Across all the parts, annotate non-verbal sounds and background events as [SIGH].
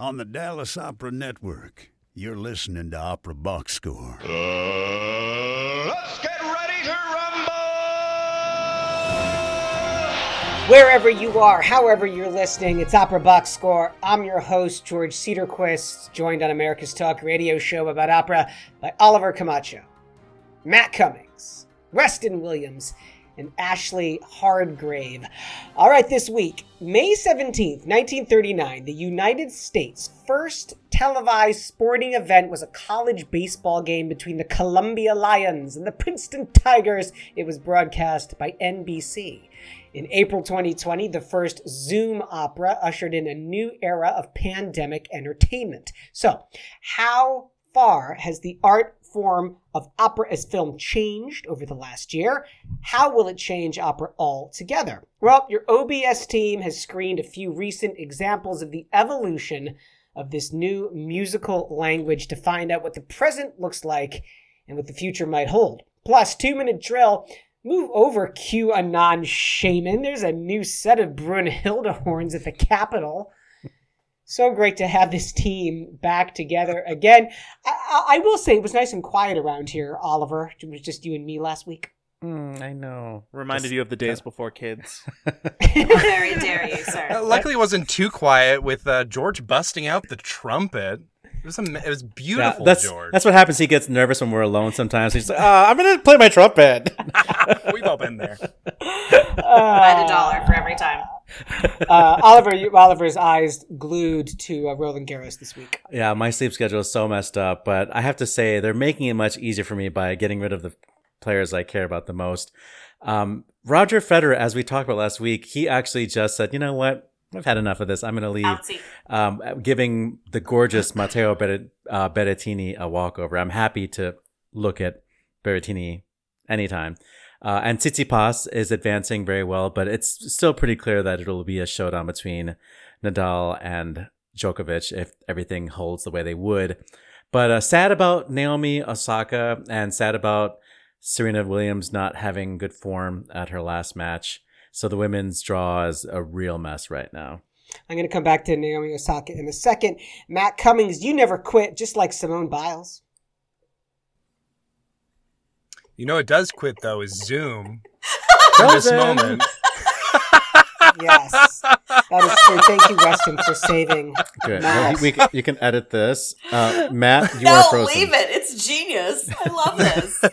on the Dallas Opera Network. You're listening to Opera Box Score. Uh, let's get ready to rumble! Wherever you are, however you're listening, it's Opera Box Score. I'm your host, George Cedarquist, joined on America's Talk radio show about opera by Oliver Camacho, Matt Cummings, Weston Williams, and Ashley Hardgrave. All right, this week, May 17th, 1939, the United States' first televised sporting event was a college baseball game between the Columbia Lions and the Princeton Tigers. It was broadcast by NBC. In April 2020, the first Zoom opera ushered in a new era of pandemic entertainment. So, how far has the art form of opera as film changed over the last year? How will it change opera altogether? Well, your OBS team has screened a few recent examples of the evolution of this new musical language to find out what the present looks like and what the future might hold. Plus, two minute drill. Move over, Q QAnon shaman. There's a new set of Brunhilde horns at the Capitol so great to have this team back together again. I, I, will say it was nice and quiet around here, Oliver. It was just you and me last week. Mm, I know. Reminded Just- you of the days before kids. [LAUGHS] Very dare you, sir. Uh, [LAUGHS] luckily, it wasn't too quiet with uh, George busting out the trumpet. It was am- it was Yeah, beautiful, that's George. that's what happens. He gets nervous when we're alone. Sometimes he's like, uh, "I'm gonna play my trumpet." [LAUGHS] We've all been there. I had a dollar for every time. [LAUGHS] Uh, Oliver, you, Oliver's eyes glued to uh, Roland Garros this week. yeah, my sleep schedule is so messed up, but I have to say they're making it much easier for me by getting rid of the players I care about the most. Um, Roger Federer, as we talked about last week, he actually just said, "You know what? I've had enough of this. I'm going to leave." Um, giving the gorgeous Matteo Berret- uh, Berrettini a walkover. I'm happy to look at Berrettini anytime. Uh, and Tsitsipas is advancing very well, but it's still pretty clear that it'll be a showdown between Nadal and Djokovic if everything holds the way they would. But uh, sad about Naomi Osaka and sad about Serena Williams not having good form at her last match. So the women's draw is a real mess right now. I'm going to come back to Naomi Osaka in a second. Matt Cummings, you never quit, just like Simone Biles. You know, it does quit though. Is Zoom [LAUGHS] in this moment? Yes, that is true. Thank you, Weston, for saving. Good. Matt. Well, we, we, you can edit this. Uh, Matt, you no, are frozen. leave it. It's genius. I love this.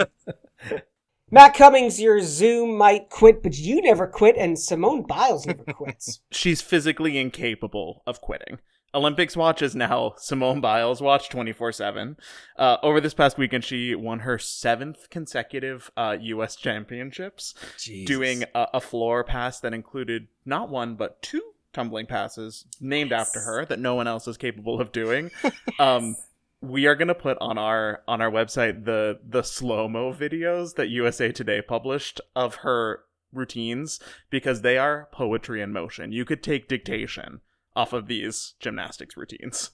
[LAUGHS] Matt Cummings, your Zoom might quit, but you never quit, and Simone Biles never quits. [LAUGHS] She's physically incapable of quitting. Olympics watch is now Simone Biles watch 24 7. Uh, over this past weekend, she won her seventh consecutive uh, U.S. championships, Jesus. doing a, a floor pass that included not one, but two tumbling passes named after her that no one else is capable of doing. [LAUGHS] um, we are gonna put on our on our website the the slow mo videos that USA Today published of her routines because they are poetry in motion. You could take dictation off of these gymnastics routines.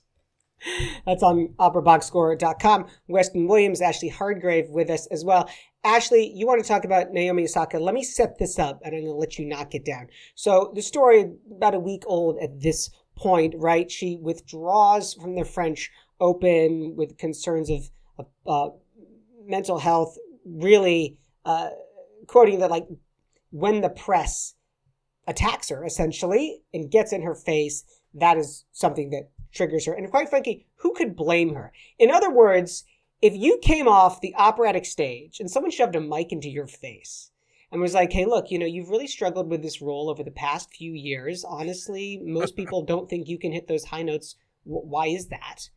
That's on operaboxscore.com. Weston Williams, Ashley Hardgrave with us as well. Ashley, you want to talk about Naomi Osaka. Let me set this up and I'm going to let you knock it down. So, the story about a week old at this point, right? She withdraws from the French Open with concerns of, of uh, mental health, really uh, quoting that, like, when the press attacks her essentially and gets in her face, that is something that triggers her. And quite frankly, who could blame her? In other words, if you came off the operatic stage and someone shoved a mic into your face and was like, hey, look, you know, you've really struggled with this role over the past few years. Honestly, most [LAUGHS] people don't think you can hit those high notes. W- why is that?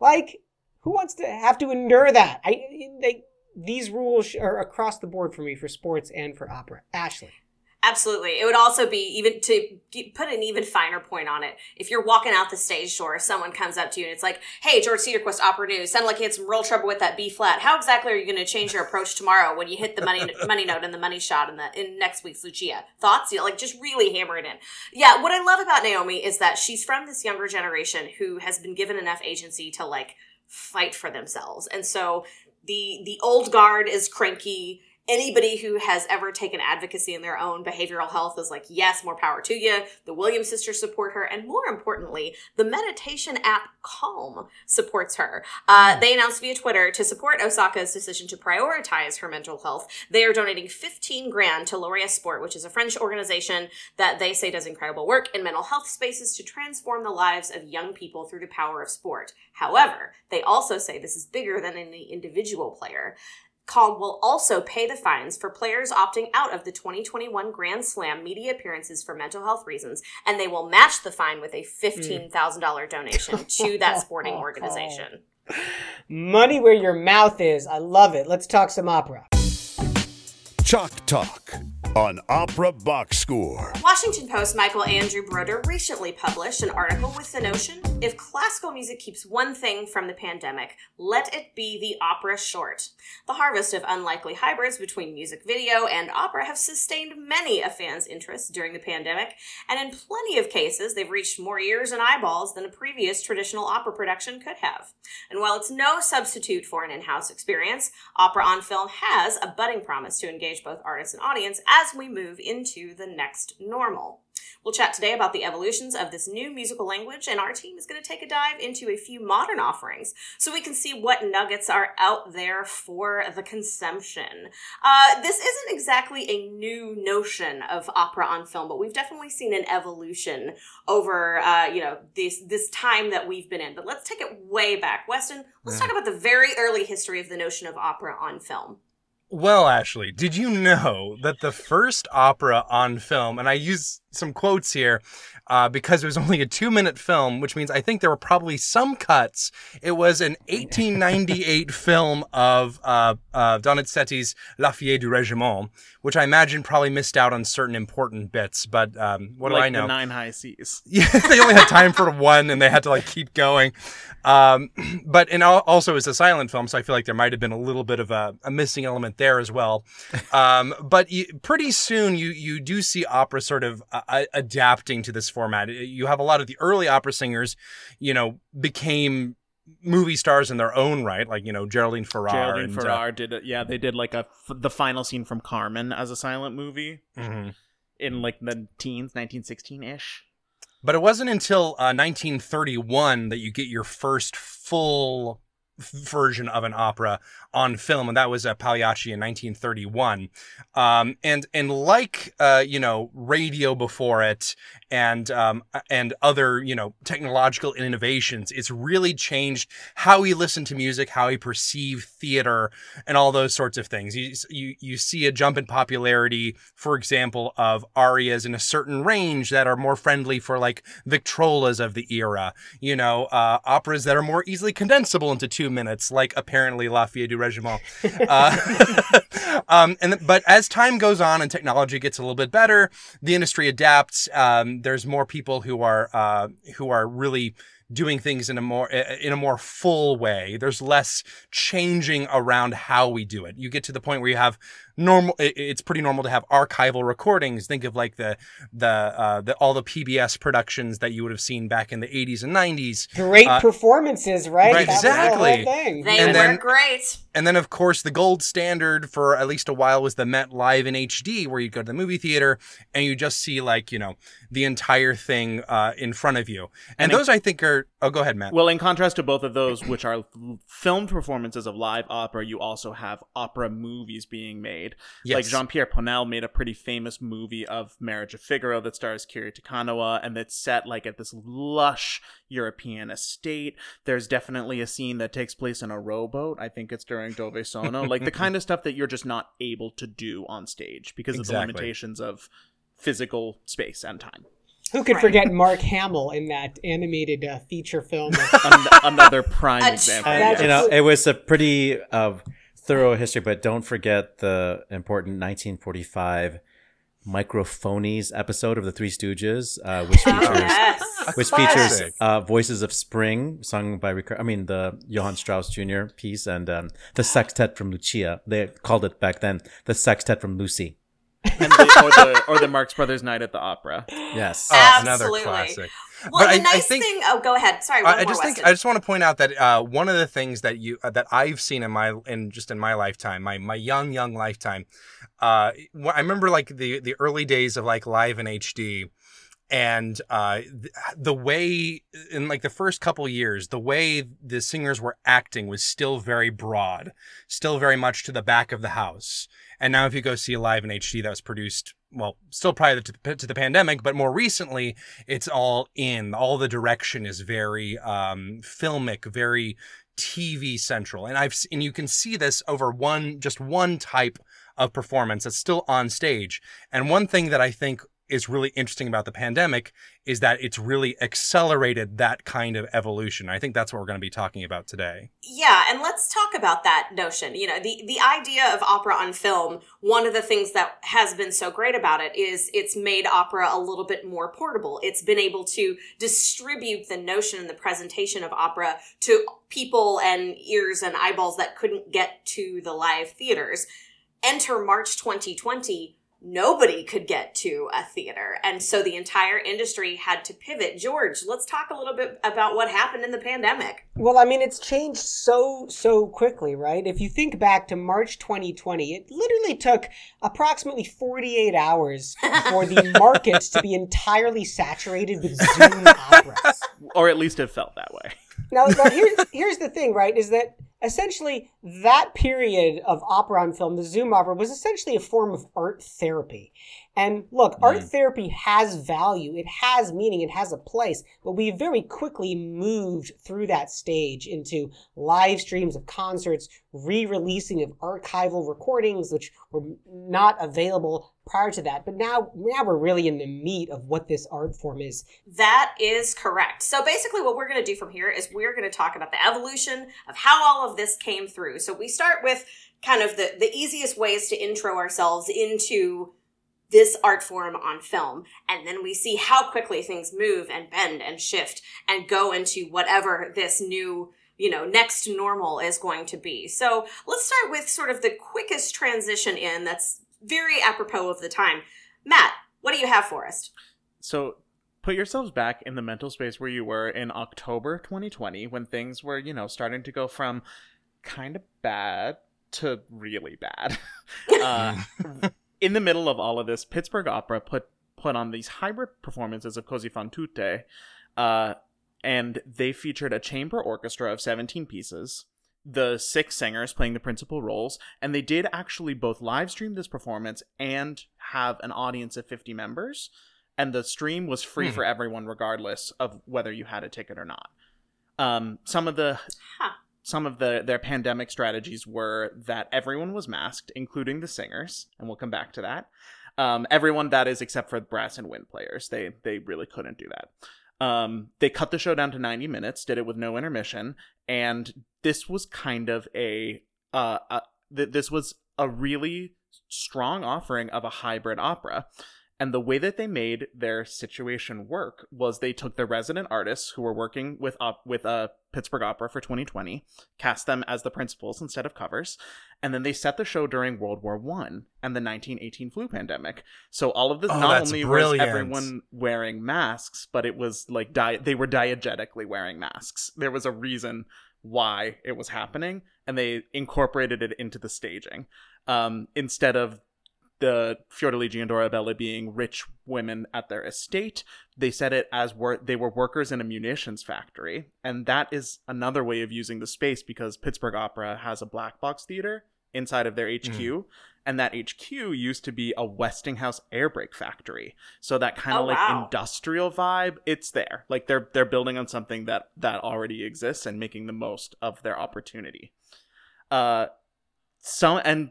Like, who wants to have to endure that? I, they, these rules are across the board for me for sports and for opera. Ashley. Absolutely. It would also be even to put an even finer point on it. If you're walking out the stage door, if someone comes up to you and it's like, "Hey, George Cedarquist, Opera News. Sounded like you had some real trouble with that B flat. How exactly are you going to change your approach tomorrow when you hit the money [LAUGHS] money note and the money shot in the in next week's Lucia? Thoughts? You know, like just really hammer it in. Yeah. What I love about Naomi is that she's from this younger generation who has been given enough agency to like fight for themselves, and so the the old guard is cranky anybody who has ever taken advocacy in their own behavioral health is like, yes, more power to you. The Williams sisters support her. And more importantly, the meditation app Calm supports her. Uh, they announced via Twitter to support Osaka's decision to prioritize her mental health. They are donating 15 grand to Laureus Sport, which is a French organization that they say does incredible work in mental health spaces to transform the lives of young people through the power of sport. However, they also say this is bigger than any individual player. Calm will also pay the fines for players opting out of the 2021 Grand Slam media appearances for mental health reasons, and they will match the fine with a $15,000 donation mm. to that sporting [LAUGHS] organization. Money where your mouth is. I love it. Let's talk some opera. Chalk Talk on Opera Box Score. Washington Post Michael Andor Brodeur recently published an article with the notion if classical music keeps one thing from the pandemic, let it be the opera short. The harvest of unlikely hybrids between music video and opera have sustained many a fan's interest during the pandemic, and in plenty of cases, they've reached more ears and eyeballs than a previous traditional opera production could have. And while it's no substitute for an in house experience, Opera on Film has a budding promise to engage both artists and audience as we move into the next normal. We'll chat today about the evolutions of this new musical language, and our team is going to take a dive into a few modern offerings so we can see what nuggets are out there for the consumption. Uh, this isn't exactly a new notion of opera on film, but we've definitely seen an evolution over, uh, you know, this this time that we've been in. But let's take it way back, Weston. Let's talk about the very early history of the notion of opera on film. Well, Ashley, did you know that the first opera on film, and I use some quotes here uh, because it was only a two minute film, which means I think there were probably some cuts. It was an [LAUGHS] 1898 film of uh, uh, Donizetti's La Fille du Régiment, which I imagine probably missed out on certain important bits. But um, what like do I know? nine high seas. [LAUGHS] Yeah, they only had time for one, and they had to like keep going. Um, [CLEARS THROAT] but and al- also it's a silent film, so I feel like there might have been a little bit of a, a missing element there as well. [LAUGHS] Um, but you, pretty soon you you do see opera sort of uh, adapting to this format. You have a lot of the early opera singers, you know, became movie stars in their own right, like you know Geraldine Farrar. Geraldine and, uh, Farrar did it. Yeah, they did like a f- the final scene from Carmen as a silent movie mhm. in like the teens, 1916 ish. But it wasn't until uh, 1931 that you get your first full version of an opera on film, and that was uh, Pagliacci in 1931. Um, and and like uh, you know radio before it, and um, and other you know technological innovations, it's really changed how we listen to music, how we perceive theater, and all those sorts of things. You you you see a jump in popularity, for example, of arias in a certain range that are more friendly for like Victrolas of the era. You know, uh, operas that are more easily condensable into two minutes, like apparently La Fille du Regiment. [LAUGHS] Uh, [LAUGHS] um, and but as time goes on and technology gets a little bit better, the industry adapts. Um, there's more people who are uh, who are really doing things in a more in a more full way. There's less changing around how we do it. You get to the point where you have normal. it- It's pretty normal to have archival recordings. Think of like the the uh, the all the PBS productions that you would have seen back in the 80s and 90s. Great Uh, performances, right? right, That was the exactly. thing. They And were then- great. And then, of course, the gold standard for at least a while was the Met Live in HD, where you go to the movie theater and you just see, like, you know, the entire thing uh, in front of you. And, And it- those, I think, are. Oh, go ahead, Matt. Well, in contrast to both of those, which are filmed performances of live opera, you also have opera movies being made. Yes. Like Jean Pierre Ponnelle made a pretty famous movie of Marriage of Figaro that stars Kiri Te Kanawa, and that's set like at this lush European estate. There's definitely a scene that takes place in a rowboat. I think it's during Dove [LAUGHS] Sono. like the kind of stuff that you're just not able to do on stage because of the limitations of physical space and time. Who could Right. forget Mark Hamill in that animated uh, feature film? [LAUGHS] An- another prime example. true- That's- you know, it was a pretty uh, thorough history, but don't forget the important 1945 Microphonies episode of The Three Stooges, uh, which [LAUGHS] Oh, features yes. which Classic. features uh, Voices of Spring, sung by Ric- I mean the Johann Strauss Jr. piece, and um, the Sextet from Lucia. They called it back then the Sextet from Lucy. and the, or the or the Marx Brothers Night at the Opera. Yes. Oh, another classic. Well, But the I- I nice think- thing. Oh, go ahead. Sorry, one I, I more, just think Weston. I just want to point out that uh, one of the things that you uh, that I've seen in my in just in my lifetime, my my young young lifetime, uh, I remember like the the early days of like live in HD, and uh, the way in like the first couple years, the way the singers were acting was still very broad, still very much to the back of the house. And now, if you go see live in HD that was produced, well, still prior to, to the pandemic, but more recently, it's all in. All the direction is very um, filmic, very TV central, and I've and you can see this over one just one type of performance that's still on stage. And one thing that I think is really interesting about the pandemic is that it's really accelerated that kind of evolution. I think that's what we're going to be talking about today. Yeah, and let's talk about that notion. You know, the the idea of opera on film, one of the things that has been so great about it is it's made opera a little bit more portable. It's been able to distribute the notion and the presentation of opera to people and ears and eyeballs that couldn't get to the live theaters. Enter March 2020, nobody could get to a theater. And so the entire industry had to pivot. George, let's talk a little bit about what happened in the pandemic. Well, I mean, it's changed so, so quickly, right? If you think back to March 2020, it literally took approximately 48 hours for the [LAUGHS] market to be entirely saturated with Zoom [LAUGHS] operas. or at least it felt that way. Now, now here's, here's the thing, right? Is that essentially that period of opera on film, the Zoom opera, was essentially a form of art therapy. And look, art mm. therapy has value, it has meaning, it has a place, but we very quickly moved through that stage into live streams of concerts, re releasing of archival recordings, which were not available prior to that. But now, now we're really in the meat of what this art form is. That is correct. So basically, what we're going to do from here is we're going to talk about the evolution of how all of this came through. So we start with kind of the, the easiest ways to intro ourselves into this art form on film. And then we see how quickly things move and bend and shift and go into whatever this new, you know, next normal is going to be. So let's start with sort of the quickest transition in that's very apropos of the time. Matt, what do you have for us? So put yourselves back in the mental space where you were in October 2020 when things were, you know, starting to go from kind of bad to really bad. [LAUGHS] uh, [LAUGHS] in the middle of all of this, Pittsburgh Opera put put on these hybrid performances of Così fan tutte, uh, and they featured a chamber orchestra of 17 pieces, the six singers playing the principal roles, and they did actually both live stream this performance and have an audience of 50 members, and the stream was free Hmm. for everyone regardless of whether you had a ticket or not. Um, some of the Huh. Some of the their pandemic strategies were that everyone was masked, including the singers, and we'll come back to that. Um, everyone that is except for brass and wind players. They they really couldn't do that. Um, they cut the show down to 90 minutes, did it with no intermission, and this was kind of a uh, uh th- this was a really strong offering of a hybrid opera. And the way that they made their situation work was they took the resident artists who were working with op- with uh, Pittsburgh Opera for 2020, cast them as the principals instead of covers, and then they set the show during World War One and the 1918 flu pandemic. So all of this Oh, not only brilliant. was everyone wearing masks, but it was like di- they were diegetically wearing masks. There was a reason why it was happening, and they incorporated it into the staging um, instead of the Fiordiligi and Dorabella being rich women at their estate. They said it as were they were workers in a munitions factory, and that is another way of using the space because Pittsburgh Opera has a black box theater inside of their HQ, and that HQ used to be a Westinghouse airbrake factory. So that kind of Oh, like wow. industrial vibe, it's there. Like they're they're building on something that that already exists and making the most of their opportunity. Uh, some and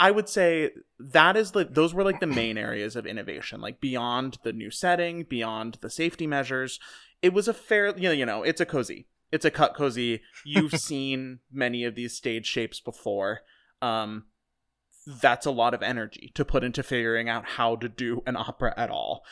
I would say that is the those were like the main areas of innovation, like beyond the new setting, beyond the safety measures. It was a fair, you know, you know, it's a Così, it's a cut Così. You've [LAUGHS] seen many of these stage shapes before. Um, that's a lot of energy to put into figuring out how to do an opera at all.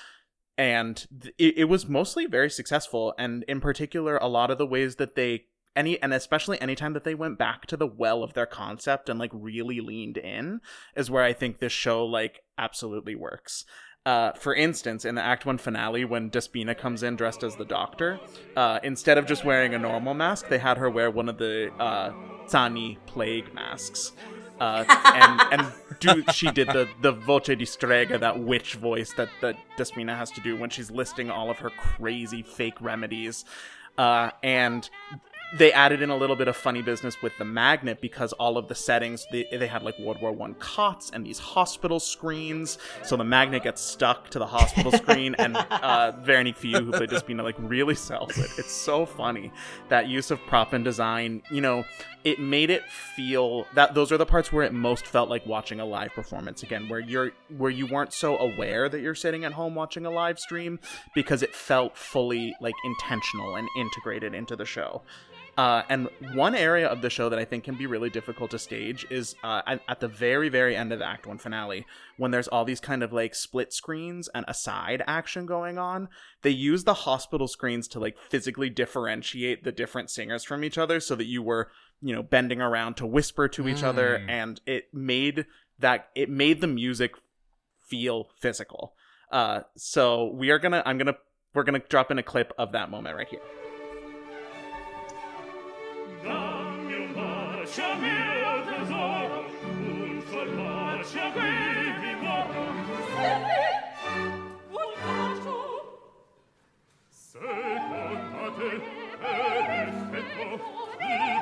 And th- it, it was mostly very successful, and in particular, a lot of the ways that they any and especially anytime that they went back to the well of their concept and like really leaned in is where I think this show like absolutely works. Uh, for instance, in the Act One finale, when Despina comes in dressed as the Doctor, uh, instead of just wearing a normal mask, they had her wear one of the uh, Tsani plague masks. Uh, and and [LAUGHS] do she did the the voce di strega that witch voice that that Despina has to do when she's listing all of her crazy fake remedies, uh, and they added in a little bit of funny business with the magnet because all of the settings they, they had like world war one cots and these hospital screens. So the magnet gets stuck to the hospital [LAUGHS] screen and uh veronique Filloux, who played despina like really sells it. It's so funny that use of prop and design you know it made it feel that those are the parts where it most felt like watching a live performance again where you're where you weren't so aware that you're sitting at home watching a live stream because it felt fully like intentional and integrated into the show uh, and one area of the show that I think can be really difficult to stage is uh, at, at, the very, very end of the Act One finale, when there's all these kind of like split screens and aside action going on. They use the hospital screens to like physically differentiate the different singers from each other, so that you were, you know, bending around to whisper to each mm. other, and it made that it made the music feel physical. Uh, so we are gonna, I'm gonna, we're gonna drop in a clip of that moment right here. Oh,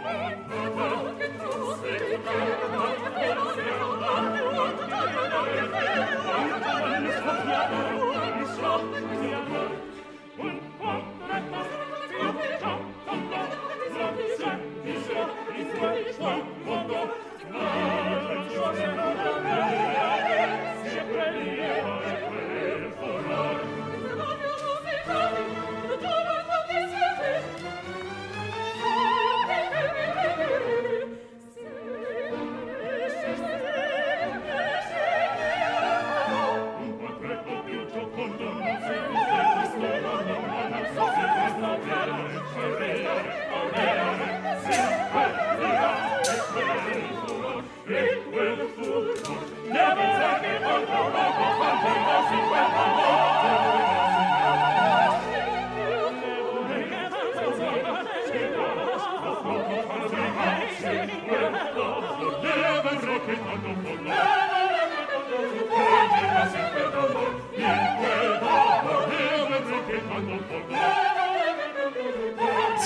Eu não vou fazer, não se perdoou.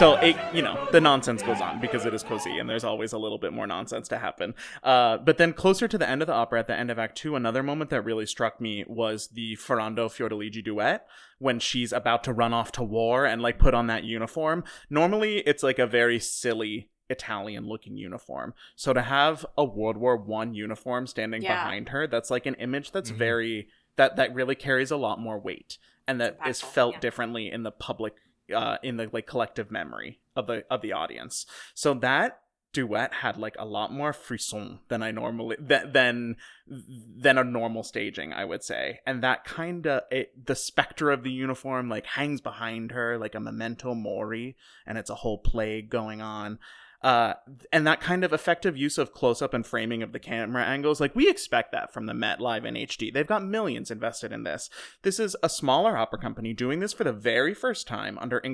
So it you know the nonsense goes on because it is Così and there's always a little bit more nonsense to happen uh, but then closer to the end of the opera at the end of act two another moment that really struck me was the ferrando fiordiligi duet when she's about to run off to war and like put on that uniform normally it's like a very silly Italian looking uniform. So to have a World War One uniform standing yeah. behind her, that's like an image that's mm-hmm. very that that really carries a lot more weight and that is felt yeah. differently in the public uh, in the like collective memory of the of the audience. So that duet had like a lot more frisson than I normally than than, than a normal staging, I would say. And that kind of the specter of the uniform like hangs behind her like a memento mori, and it's a whole plague going on. Uh, and that kind of effective use of close up and framing of the camera angles, like we expect that from the Met Live in HD. They've got millions invested in this. This is a smaller opera company doing this for the very first time under [LAUGHS]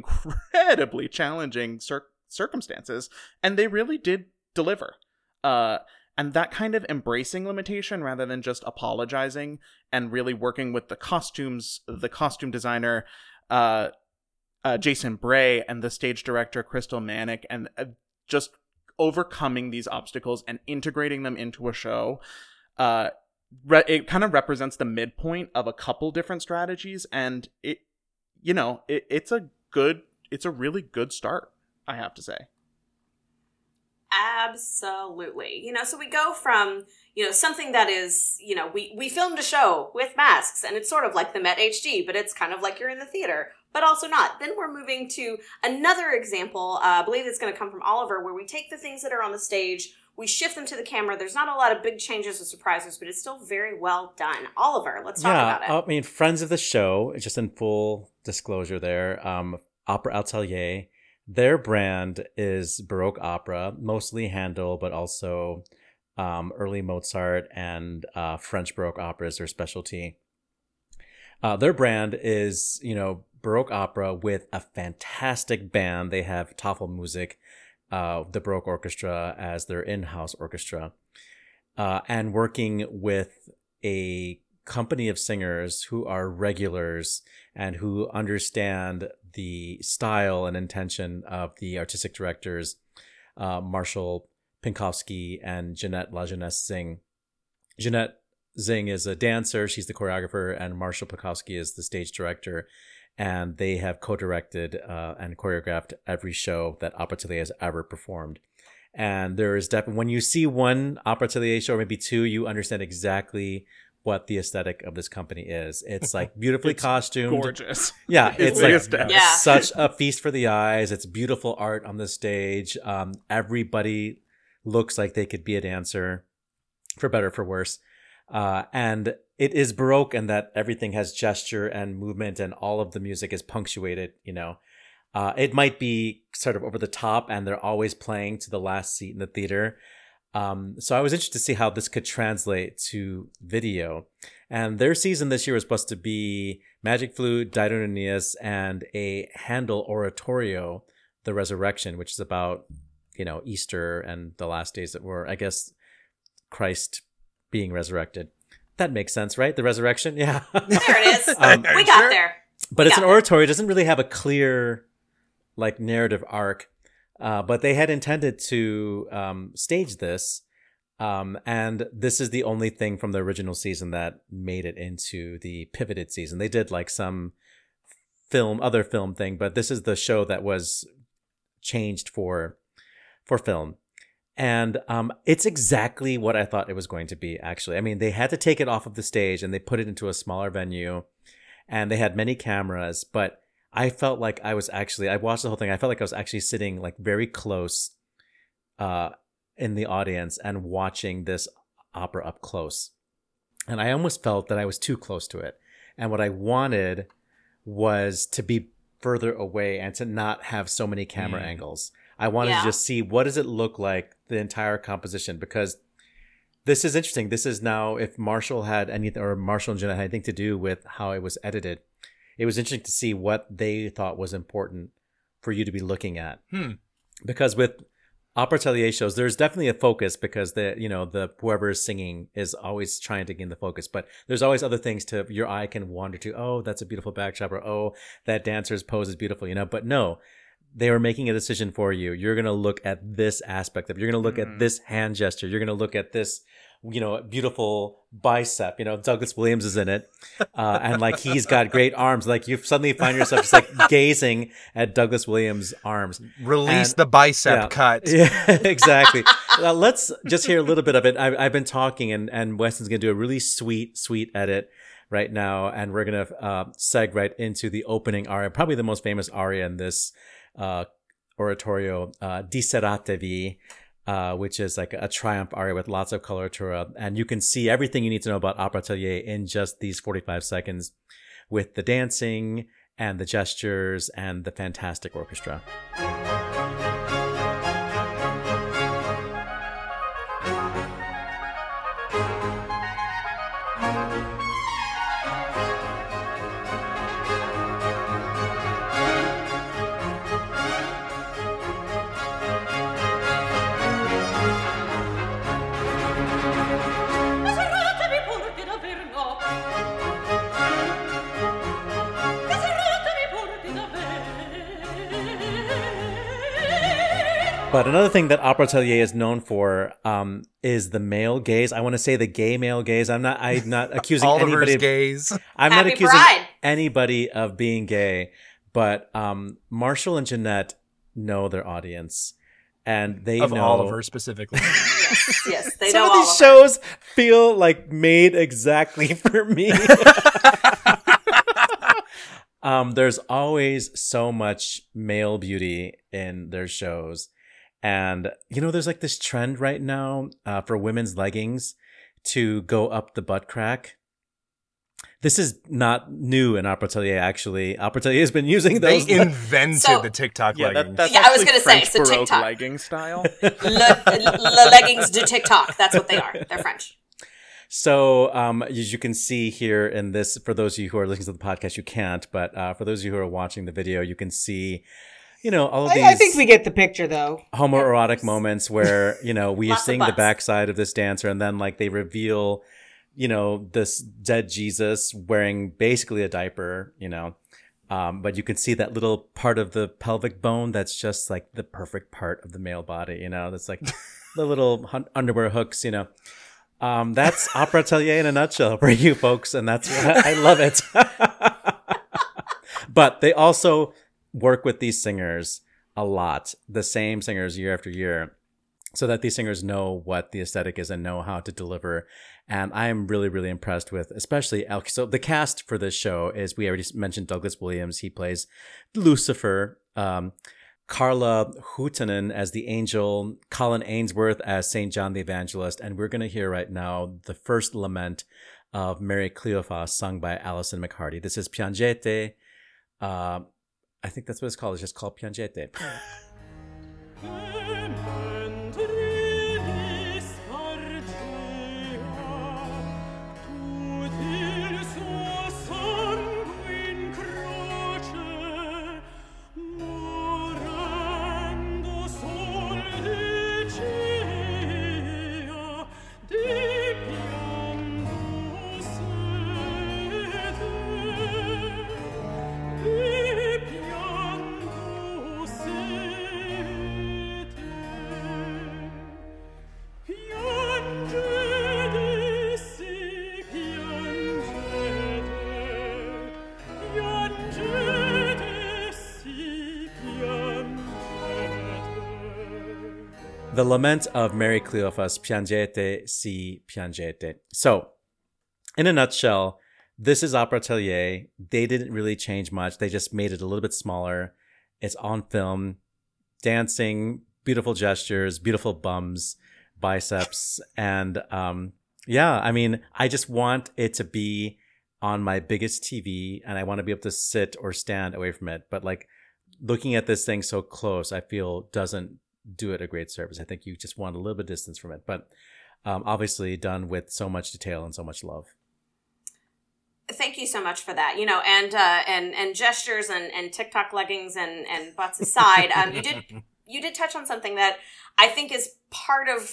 incredibly challenging cir- circumstances, and they really did deliver. Uh, and that kind of embracing limitation rather than just apologizing and really working with the costumes, the costume designer, uh, uh, Jason Bray and the stage director Crystal Manich and uh, just overcoming these obstacles and integrating them into a show uh re- it kind of represents the midpoint of a couple different strategies and it you know it, it's a good it's a really good start i have to say. Absolutely. You know so we go from you know something that is you know we we filmed a show with masks and it's sort of like the met hd but it's kind of like you're in the theater but also not. Then we're moving to another example. Uh, I believe it's going to come from Oliver, where we take the things that are on the stage, we shift them to the camera. There's not a lot of big changes or surprises, but it's still very well done. Oliver, let's talk yeah, about it. I mean, friends of the show, just in full disclosure there, um, Opera Atelier, their brand is Baroque opera, mostly Handel, but also um, early Mozart and uh, French Baroque opera is their specialty. Uh, their brand is, you know, Baroque opera with a fantastic band. They have Tafelmusik, uh, the Baroque Orchestra, as their in house orchestra, uh, and working with a company of singers who are regulars and who understand the style and intention of the artistic directors, uh, Marshall Pynkoski and Jeanette Lajeunesse Zingg. Jeanette Zingg is a dancer, she's the choreographer, and Marshall Pynkoski is the stage director. And they have co directed uh, and choreographed every show that Opera Atelier has ever performed. And there is definitely, when you see one Opera Atelier show, or maybe two, you understand exactly what the aesthetic of this company is. It's like [LAUGHS] beautifully costumed. Gorgeous. Yeah, [LAUGHS] it's like. Yeah. [LAUGHS] such a feast for the eyes. It's beautiful art on the stage. Um, everybody looks like they could be a dancer, for better or for worse. Uh, and it is baroque in that everything has gesture and movement, and all of the music is punctuated. You know, uh, it might be sort of over the top, and they're always playing to the last seat in the theater. Um, so I was interested to see how this could translate to video. And their season this year was supposed to be Magic Flute, Dido and Aeneas, and a Handel oratorio, The Resurrection, which is about, you know, Easter and the last days that were, I guess, Christ being resurrected. That makes sense, right? The resurrection? [LAUGHS] Yeah. There it is. [LAUGHS] Um, we got there. but it's an got oratory. It doesn't really have a clear, like, narrative arc. Uh, but they had intended to um, stage this, um, and this is the only thing from the original season that made it into the pivoted season. They did like some film, other film thing, but this is the show that was changed for for film. And um, it's exactly what I thought it was going to be, actually. I mean, they had to take it off of the stage and they put it into a smaller venue and they had many cameras, but I felt like I was actually, I watched the whole thing. I felt like I was actually sitting like very close uh, in the audience and watching this opera up close. And I almost felt that I was too close to it. And what I wanted was to be further away and to not have so many camera Mm. angles. I wanted Yeah. to just see what does it look like the entire composition because this is interesting. This is now if Marshall had anything or Marshall and Jenna had anything to do with how it was edited. It was interesting to see what they thought was important for you to be looking at. Hmm. Because with opera atelier shows, there's definitely a focus because the you know the whoever is singing is always trying to gain the focus, but there's always other things to your eye can wander to. Oh, that's a beautiful backdrop, or oh, that dancer's pose is beautiful, you know. But no, they were making a decision for you. You're gonna look at this aspect of. You're gonna look at Mm. this hand gesture. You're gonna look at this, you know, beautiful bicep. You know, Douglas Williams is in it, uh, and like he's got great arms. Like you suddenly find yourself just like [LAUGHS] gazing at Douglas Williams' arms. Release And- the bicep yeah. cut. [LAUGHS] Yeah, [LAUGHS] exactly. Now, let's just hear a little bit of it. I've, I've been talking, and and Weston's gonna do a really sweet, sweet edit right now, and we're gonna uh, seg right into the opening aria, probably the most famous aria in this oratorio, uh, Disserratevi. Uh, which is like a triumph aria with lots of coloratura, and you can see everything you need to know about opera atelier in just these 45 seconds, with the dancing and the gestures and the fantastic orchestra. But another thing that Opera Atelier is known for um, is the male gaze. I want to say the gay male gaze. I'm not. I'm not [LAUGHS] accusing Oliver's anybody. Of, gaze. I'm not accusing Pride. anybody of being gay. But um, Marshall and Jeanette know their audience, and they Of know Oliver specifically. [LAUGHS] Yes, yes, they Some know of these of shows feel like made exactly [LAUGHS] for me. um, there's always so much male beauty in their shows. And, you know, there's like this trend right now uh, for women's leggings to go up the butt crack. This is not new in Opera actually. Opera has been using those. they invented So- the TikTok Yeah, leggings. that, that's Yeah, I was gonna say, French it's a Baroque TikTok. legging style. [LAUGHS] Le, le leggings de TikTok. That's what they are. They're French. So, um, as you can see here in this, for those of you who are listening to the podcast, you can't, but uh, for those of you who are watching the video, you can see, you know, all of these I, I think we get the picture though. homoerotic moments where you know we [LAUGHS] are seeing the backside of this dancer, and then like they reveal, you know, this dead Jesus wearing basically a diaper, you know. Um, but you can see that little part of the pelvic bone that's just like the perfect part of the male body, you know. That's like [LAUGHS] the little hun- underwear hooks, you know. Um, that's opera atelier in a nutshell for you folks, and that's what I love it. [LAUGHS] but they also work with these singers a lot, the same singers year after year, so that these singers know what the aesthetic is and know how to deliver. And I am really, really impressed with, especially Al. So the cast for this show is we already mentioned Douglas Williams. He plays Lucifer. Um, Carla Huhtanen as the angel, Colin Ainsworth as Saint John the Evangelist, and we're going to hear right now the first lament of Mary Cleophas, sung by Allyson McHardy. This is Piangete. Uh, I think that's what it's called. It's just called Piangete. [LAUGHS] The Lament of Mary Cleophas, Piangete, si Piangete. So, in a nutshell, this is Opera Atelier. They didn't really change much. They just made it a little bit smaller. It's on film, dancing, beautiful gestures, beautiful bums, biceps, and um, yeah, I mean, I just want it to be on my biggest TV, and I want to be able to sit or stand away from it. But like looking at this thing so close, I feel doesn't do it a great service. I think you just want a little bit of distance from it, but um, obviously done with so much detail and so much love. Thank you so much for that. You know, and uh, and and gestures and and TikTok leggings and and butts aside, um, you did [LAUGHS] you did touch on something that I think is part of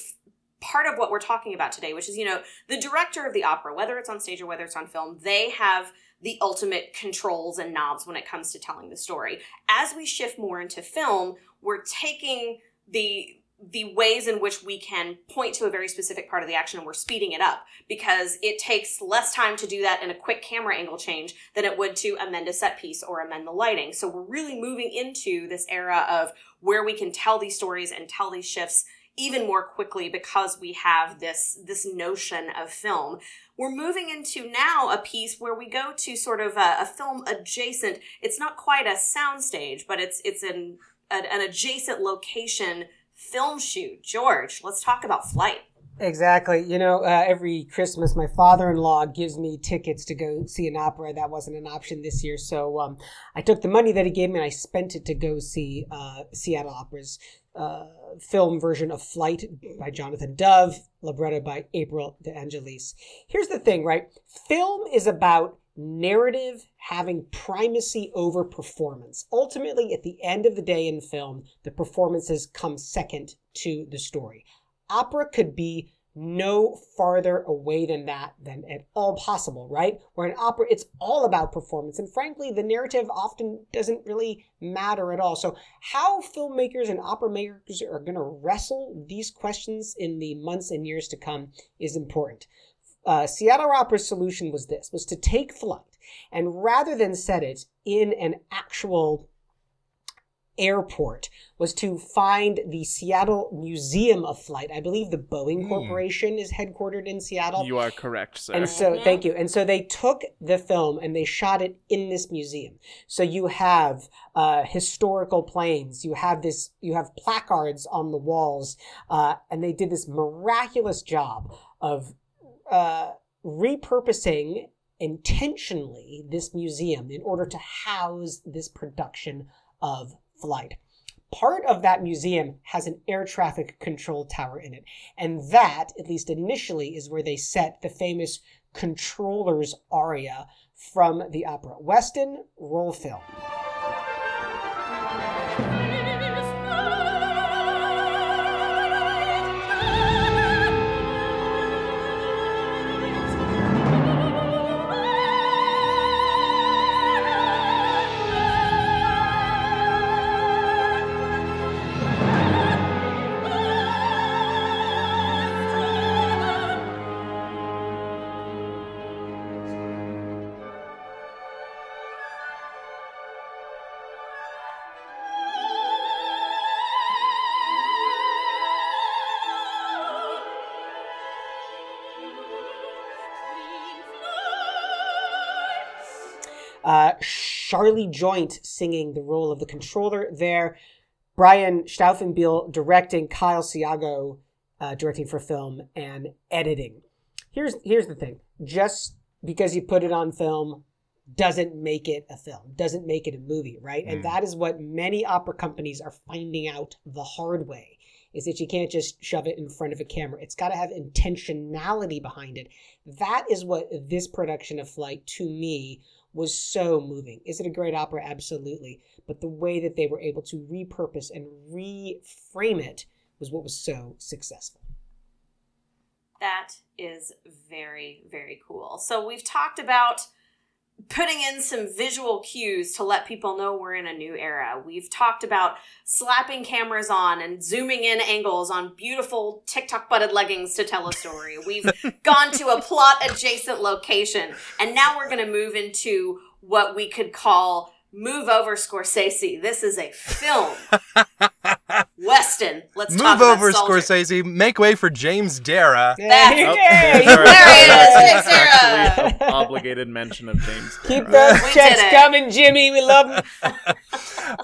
part of what we're talking about today, which is you know the director of the opera, whether it's on stage or whether it's on film, they have the ultimate controls and knobs when it comes to telling the story. As we shift more into film, we're taking the the ways in which we can point to a very specific part of the action and we're speeding it up because it takes less time to do that in a quick camera angle change than it would to amend a set piece or amend the lighting. So we're really moving into this era of where we can tell these stories and tell these shifts even more quickly because we have this this notion of film. We're moving into now a piece where we go to sort of a, a film adjacent. It's not quite a soundstage, but it's it's an an, an adjacent location film shoot. George, let's talk about flight. Exactly. You know, uh, every Christmas, my father-in-law gives me tickets to go see an opera. That wasn't an option this year, so um, I took the money that he gave me and I spent it to go see uh, Seattle Opera's uh, film version of Flight by Jonathan Dove, libretto by April De Angelis. Here's the thing, right? Film is about narrative having primacy over performance. Ultimately, at the end of the day in film, the performances come second to the story opera could be no farther away than that than at all possible, right? Where in opera, it's all about performance. And frankly, the narrative often doesn't really matter at all. So, how filmmakers and opera makers are going to wrestle these questions in the months and years to come is important. Uh, Seattle Opera's solution was this, was to take flight and rather than set it in an actual airport was to find the Seattle Museum of Flight. I believe the Boeing Corporation is headquartered in Seattle. You are correct, sir. And so, thank you. And so they took the film and they shot it in this museum. So you have uh, historical planes. You have this. You have placards on the walls, uh, and they did this miraculous job of uh, repurposing intentionally this museum in order to house this production of Flight. part of that museum has an air traffic control tower in it. And that, at least initially, is where they set the famous controller's aria from the opera. Weston, roll film. Charlie Joint singing the role of the controller there. Brian Staufenbiel directing, Kyle Siago uh, directing for film and editing. Here's here's the thing: just because you put it on film doesn't make it a film, doesn't make it a movie, right? And that is what many opera companies are finding out the hard way: is that you can't just shove it in front of a camera. It's got to have intentionality behind it. That is what this production of Flight, to me, was so moving. Is it a great opera? Absolutely. But the way that they were able to repurpose and reframe it was what was so successful. That is very, very cool. So we've talked about putting in some visual cues to let people know we're in a new era. We've talked about slapping cameras on and zooming in angles on beautiful TikTok butted leggings to tell a story. [LAUGHS] We've gone to a plot adjacent location. And now we're going to move into what we could call Move Over Scorsese. This is a film. [LAUGHS] Weston, let's Move about over, Soldier. Scorsese. Make way for James Darrah. That's- Yay! Oh, Yay! there's There he is, James Sarah. actually obligated mention of James. Keep Darrah. those We checks coming, Jimmy. We love [LAUGHS] them.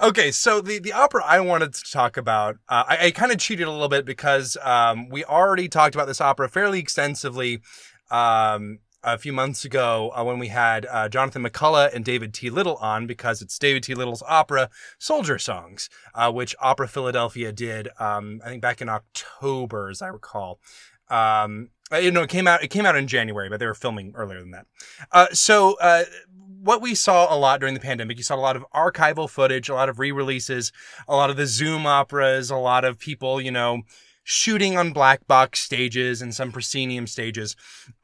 okay, so the, the opera I wanted to talk about, uh, I, I kind of cheated a little bit because um, we already talked about this opera fairly extensively um, a few months ago uh, when we had uh, Jonathan McCullough and David T. Little on because it's David T. Little's opera Soldier Songs, uh, which Opera Philadelphia did, um, I think back in October, as I recall. Um, uh, you know, it came out. It came out in January, but they were filming earlier than that. Uh, so, uh, what we saw a lot during the pandemic, you saw a lot of archival footage, a lot of re-releases, a lot of the Zoom operas, a lot of people, you know, shooting on black box stages and some proscenium stages.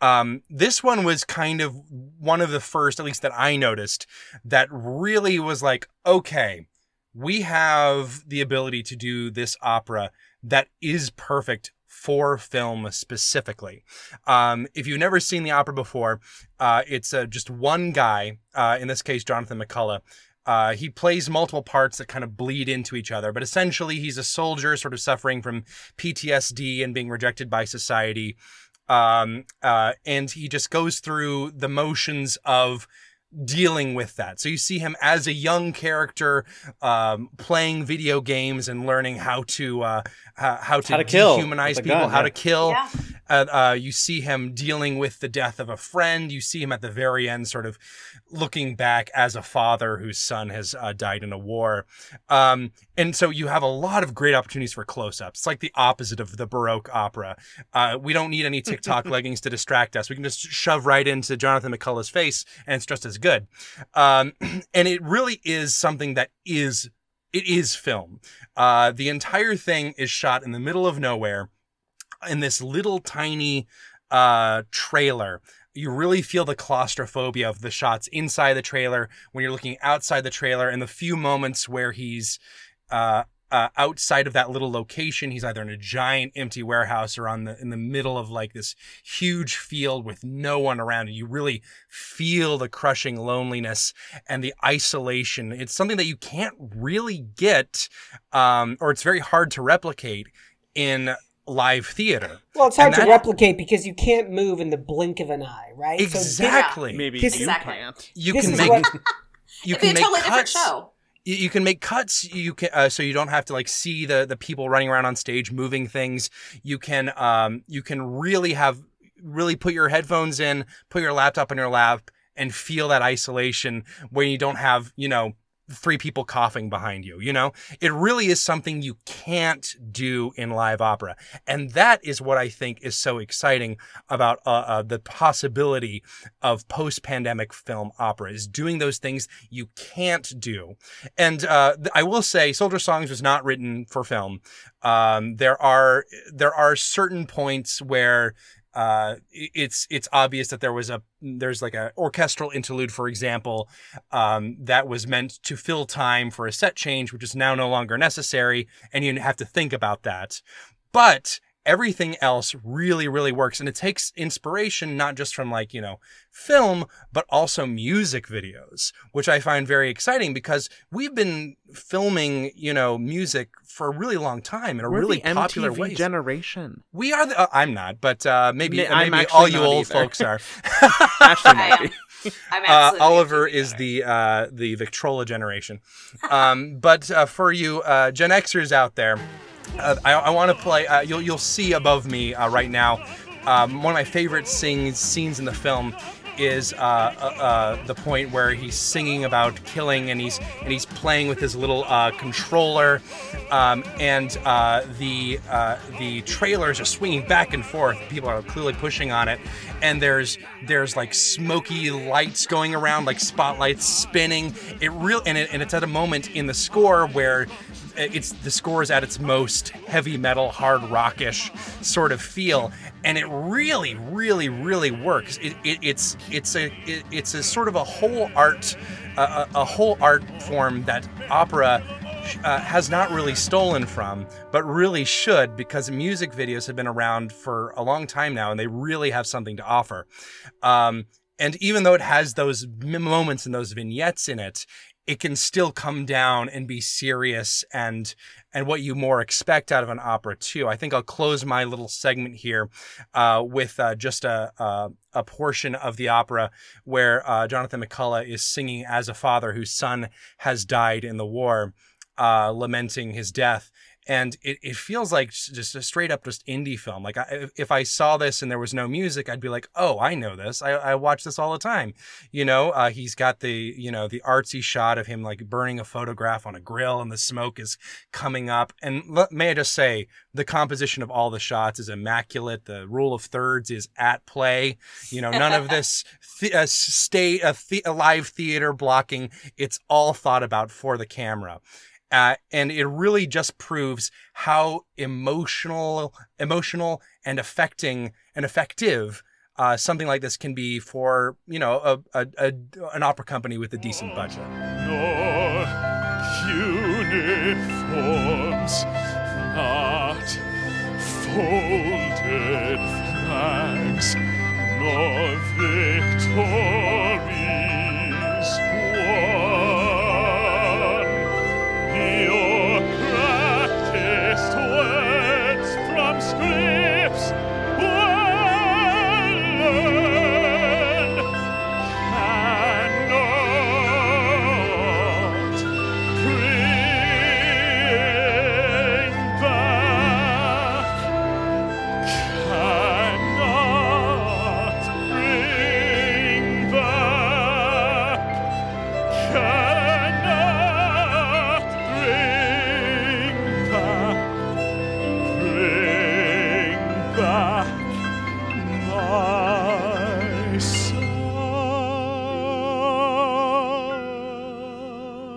Um, this one was kind of one of the first, at least that I noticed, that really was like, okay, we have the ability to do this opera that is perfect for film specifically. Um, if you've never seen the opera before, uh, it's uh, just one guy, uh, in this case, Jonathan McCullough. Uh, he plays multiple parts that kind of bleed into each other, but essentially he's a soldier sort of suffering from PTSD and being rejected by society. Um, uh, and he just goes through the motions of dealing with that. So you see him as a young character, um, playing video games and learning how to, uh, how, how to, How to kill dehumanize people, gun, how yeah. to kill. Yeah. Uh, uh, you see him dealing with the death of a friend. You see him at the very end, sort of looking back as a father whose son has uh, died in a war. Um, and so you have a lot of great opportunities for close-ups. It's like the opposite of the Baroque opera. Uh, we don't need any TikTok [LAUGHS] leggings to distract us. We can just shove right into Jonathan McCullough's face, and it's just as good. Um, [CLEARS THROAT] and it really is something that is it is film. Uh, the entire thing is shot in the middle of nowhere in this little tiny uh, trailer. You really feel the claustrophobia of the shots inside the trailer when you're looking outside the trailer, and the few moments where he's uh, uh, outside of that little location. He's either in a giant empty warehouse or on the in the middle of like this huge field with no one around. And you really feel the crushing loneliness and the isolation. It's something that you can't really get, um, or it's very hard to replicate in live theater. Well, it's hard And to that- replicate because you can't move in the blink of an eye, right? So this- Exactly. Maybe This- you Exactly. can't. you This can make what- [LAUGHS] you It'd be can a make totally different cuts. show. You, you can make cuts. You can uh, so you don't have to like see the the people running around on stage moving things. You can um you can really have really put your headphones in, put your laptop in your lap, and feel that isolation where you don't have you know three people coughing behind you. You know, it really is something you can't do in live opera. And that is what I think is so exciting about uh, uh, the possibility of post pandemic film opera is doing those things you can't do. And uh, I will say, Soldier Songs was not written for film. Um, there are there are certain points where uh, it's it's obvious that there was a there's like an orchestral interlude, for example, um, that was meant to fill time for a set change, which is now no longer necessary, and you have to think about that. But everything else really, really works, and it takes inspiration not just from like you know film, but also music videos, which I find very exciting because we've been filming you know music for a really long time in a We're really the popular MTV way. generation. We are the. Uh, I'm not, but uh, maybe N- I'm maybe all you old either. folks are. Ashley might be. I'm uh, absolutely Oliver is the uh, the Victrola generation. Um, but uh, for you uh, Gen Xers out there, uh, I, I want to play. Uh, you'll you'll see above me uh, right now. Um, one of my favorite sings, scenes in the film is uh, uh, the point where he's singing about killing and he's and he's playing with his little controller, um, and the the trailers are swinging back and forth. People are clearly pushing on it, and there's there's like smoky lights going around, like spotlights spinning. It real and, it, and it's at a moment in the score where it's the score is at its most heavy metal, hard rockish sort of feel, and it really, really, really works. It, it, it's it's a it, it's a sort of a whole art a a whole art form that opera uh, has not really stolen from, but really should because music videos have been around for a long time now, and they really have something to offer. Um, and even though it has those moments and those vignettes in it, it can still come down and be serious and and what you more expect out of an opera too. I think I'll close my little segment here uh, with uh, just a, a a portion of the opera where uh, Jonathan McCullough is singing as a father whose son has died in the war, uh, lamenting his death. And it, it feels like just a straight up just indie film. Like I, if- I saw this and there was no music, I'd be like, oh, I know this. I, I watch this all the time. You know, uh, he's got the you know the artsy shot of him like burning a photograph on a grill and the smoke is coming up. And let, may I just say, the composition of all the shots is immaculate. The rule of thirds is at play. You know, none of this [LAUGHS] th- uh, stay uh, the- uh, live theater blocking. It's all thought about for the camera. Uh, and it really just proves how emotional, emotional and affecting and effective uh, something like this can be for you know a, a, a an opera company with a decent budget. uniforms, not folded flags, nor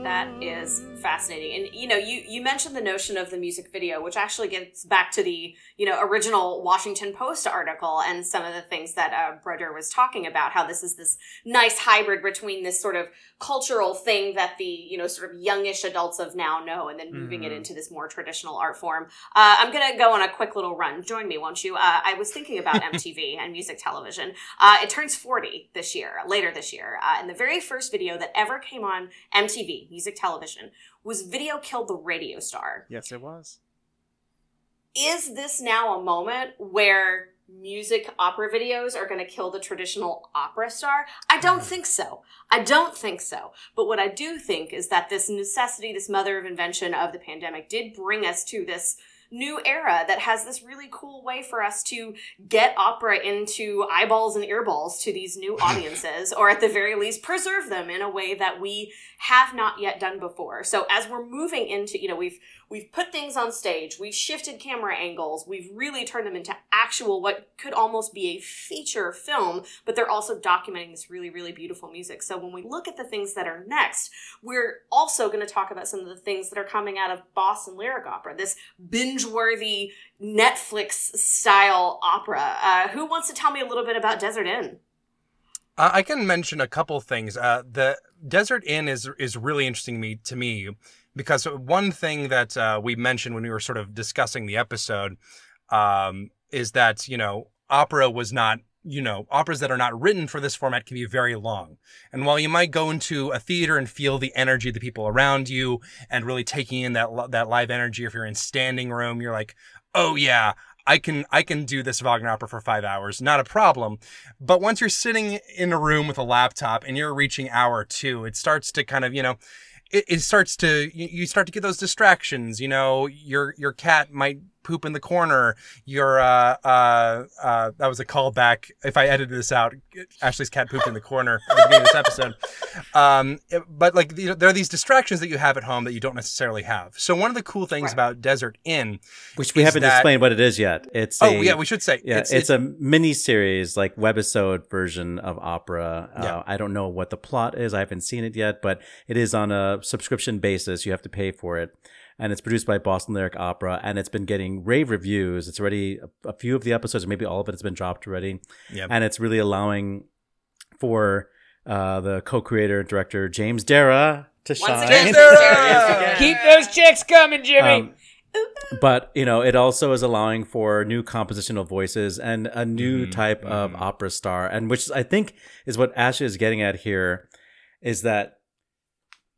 That is fascinating. And you know, you you mentioned the notion of the music video, which actually gets back to the, you know, original Washington Post article and some of the things that uh, Brodeur was talking about, how this is this nice hybrid between this sort of cultural thing that the, you know, sort of youngish adults of now know and then moving it Mhm. into this more traditional art form. Uh, I'm going to go on a quick little run. Join me, won't you? Uh, I was thinking about [LAUGHS] MTV and music television. Uh, it turns 40 this year, later this year. Uh, and the very first video that ever came on MTV, music television, was Video Killed the Radio Star. Yes, it was. Is this now a moment where music opera videos are going to kill the traditional opera star? I don't hmm. think so. I don't think so. But what I do think is that this necessity, this mother of invention of the pandemic did bring us to this new era that has this really cool way for us to get opera into eyeballs and earballs to these new [LAUGHS] audiences, or at the very least, preserve them in a way that we have not yet done before. So as we're moving into, you know, we've we've put things on stage, we've shifted camera angles, we've really turned them into actual what could almost be a feature film, but they're also documenting this really, really beautiful music. So when we look at the things that are next, we're also going to talk about some of the things that are coming out of Boston Lyric Opera, this binge-worthy Netflix style opera. Uh, who wants to tell me a little bit about Desert In? Uh, I can mention a couple things. Uh, the Desert In is is really interesting me to me because one thing that uh, we mentioned when we were sort of discussing the episode um, is that you know opera was not you know operas that are not written for this format can be very long and while you might go into a theater and feel the energy of the people around you and really taking in that that live energy if you're in standing room you're like oh yeah I can I can do this Wagner opera for five hours, not a problem. But once you're sitting in a room with a laptop and you're reaching hour two, it starts to kind of you know, it, it starts to you, you start to get those distractions. You know, your your cat might poop in the corner. Your uh uh uh that was a callback. If I edited this out, Ashley's cat pooped in the corner at the beginning of this episode. Um, it- but like you know, there are these distractions that you have at home that you don't necessarily have. So one of the cool things about Desert In, Which we is haven't that- explained what it is yet. It's Oh a, yeah, we should say Yeah, it's, a mini series, like webisode version of opera. Yeah. Uh, I don't know what the plot is. I haven't seen it yet, but it is on a subscription basis. You have to pay for it. And it's produced by Boston Lyric Opera, and it's been getting rave reviews. It's already a, a few of the episodes, or maybe all of it, has been dropped already. Yep. And it's really allowing for uh, the co-creator and director James Darrah to Once shine. again, [LAUGHS] Darrah! Keep those chicks coming, Jimmy. Um, but you know, it also is allowing for new compositional voices and a new Mhm, type of mhm. opera star, and which I think is what Ashley is getting at here, is that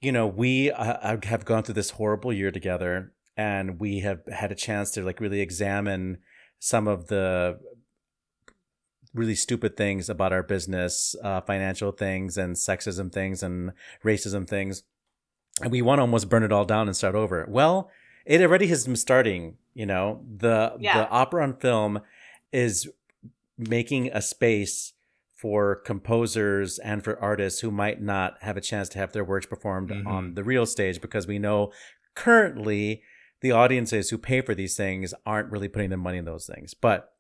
you know we uh, have gone through this horrible year together, and we have had a chance to like really examine some of the really stupid things about our business, uh, financial things, and sexism things, and racism things, and we want to almost burn it all down and start over. Well it already has been starting you know the Yeah. the opera on film is making a space for composers and for artists who might not have a chance to have their works performed Mhm. on the real stage because we know currently the audiences who pay for these things aren't really putting their money in those things but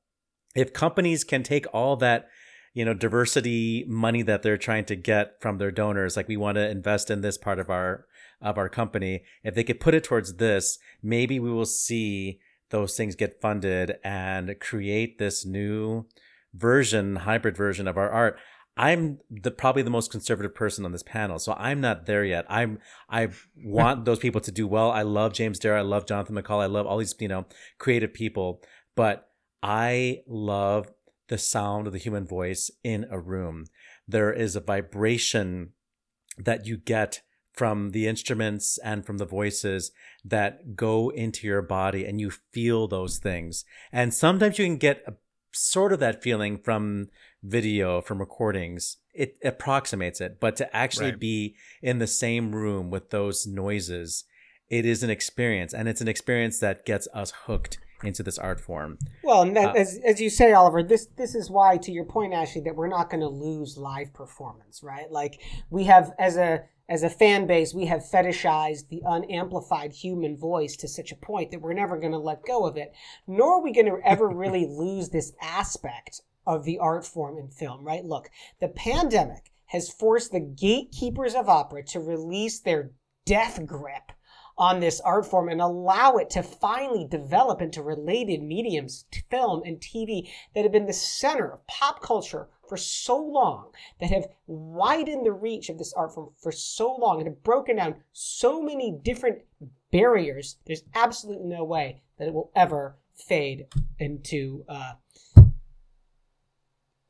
if companies can take all that you know diversity money that they're trying to get from their donors like we want to invest in this part of our of our company if they could put it towards this maybe we will see those things get funded and create this new version hybrid version of our art i'm the probably the most conservative person on this panel so i'm not there yet. I'm i [LAUGHS] want those people to do well. I love james Darrah, i love jonathan mccall i love all these you know creative people but i love the sound of the human voice in a room. There is a vibration that you get from the instruments and from the voices that go into your body and you feel those things. And sometimes you can get a, sort of that feeling from video, from recordings. It approximates it, but to actually Right. be in the same room with those noises, it is an experience. And it's an experience that gets us hooked into this art form. Well, and that, Uh, as, as you say, Oliver, this this is why, to your point, Ashley, that we're not going to lose live performance, right? Like we have as a as a fan base, we have fetishized the unamplified human voice to such a point that we're never going to let go of it. Nor are we going to ever [LAUGHS] really lose this aspect of the art form in film, right? Look, the pandemic has forced the gatekeepers of opera to release their death grip on this art form and allow it to finally develop into related mediums, film and TV, that have been the center of pop culture for so long, that have widened the reach of this art form for so long, and have broken down so many different barriers. There's absolutely no way that it will ever fade into uh,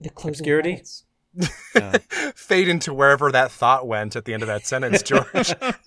the closing Obscurity? credits. [LAUGHS] Fade into wherever that thought went at the end of that sentence, [LAUGHS] George.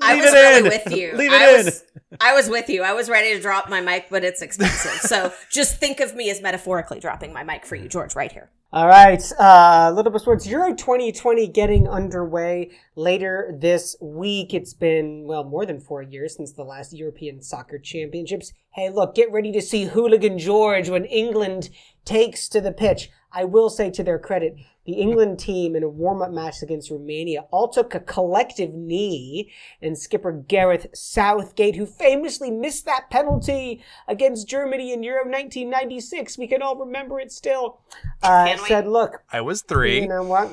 I Leave was it really in. with you. Leave I it was, I was with you. I was ready to drop my mic, but it's expensive. so just think of me as metaphorically dropping my mic for you, George, right here. All right, uh, Little Bit Sports Euro 2020 getting underway later this week. It's been, well, more than four years since the last European Soccer Championships. Hey, look, get ready to see Hooligan George when England takes to the pitch. I will say to their credit, the England team in a warm-up match against Romania all took a collective knee, and skipper Gareth Southgate, who famously missed that penalty against Germany in Euro 1996, we can all remember it still, uh, said, look, I was three. you know what?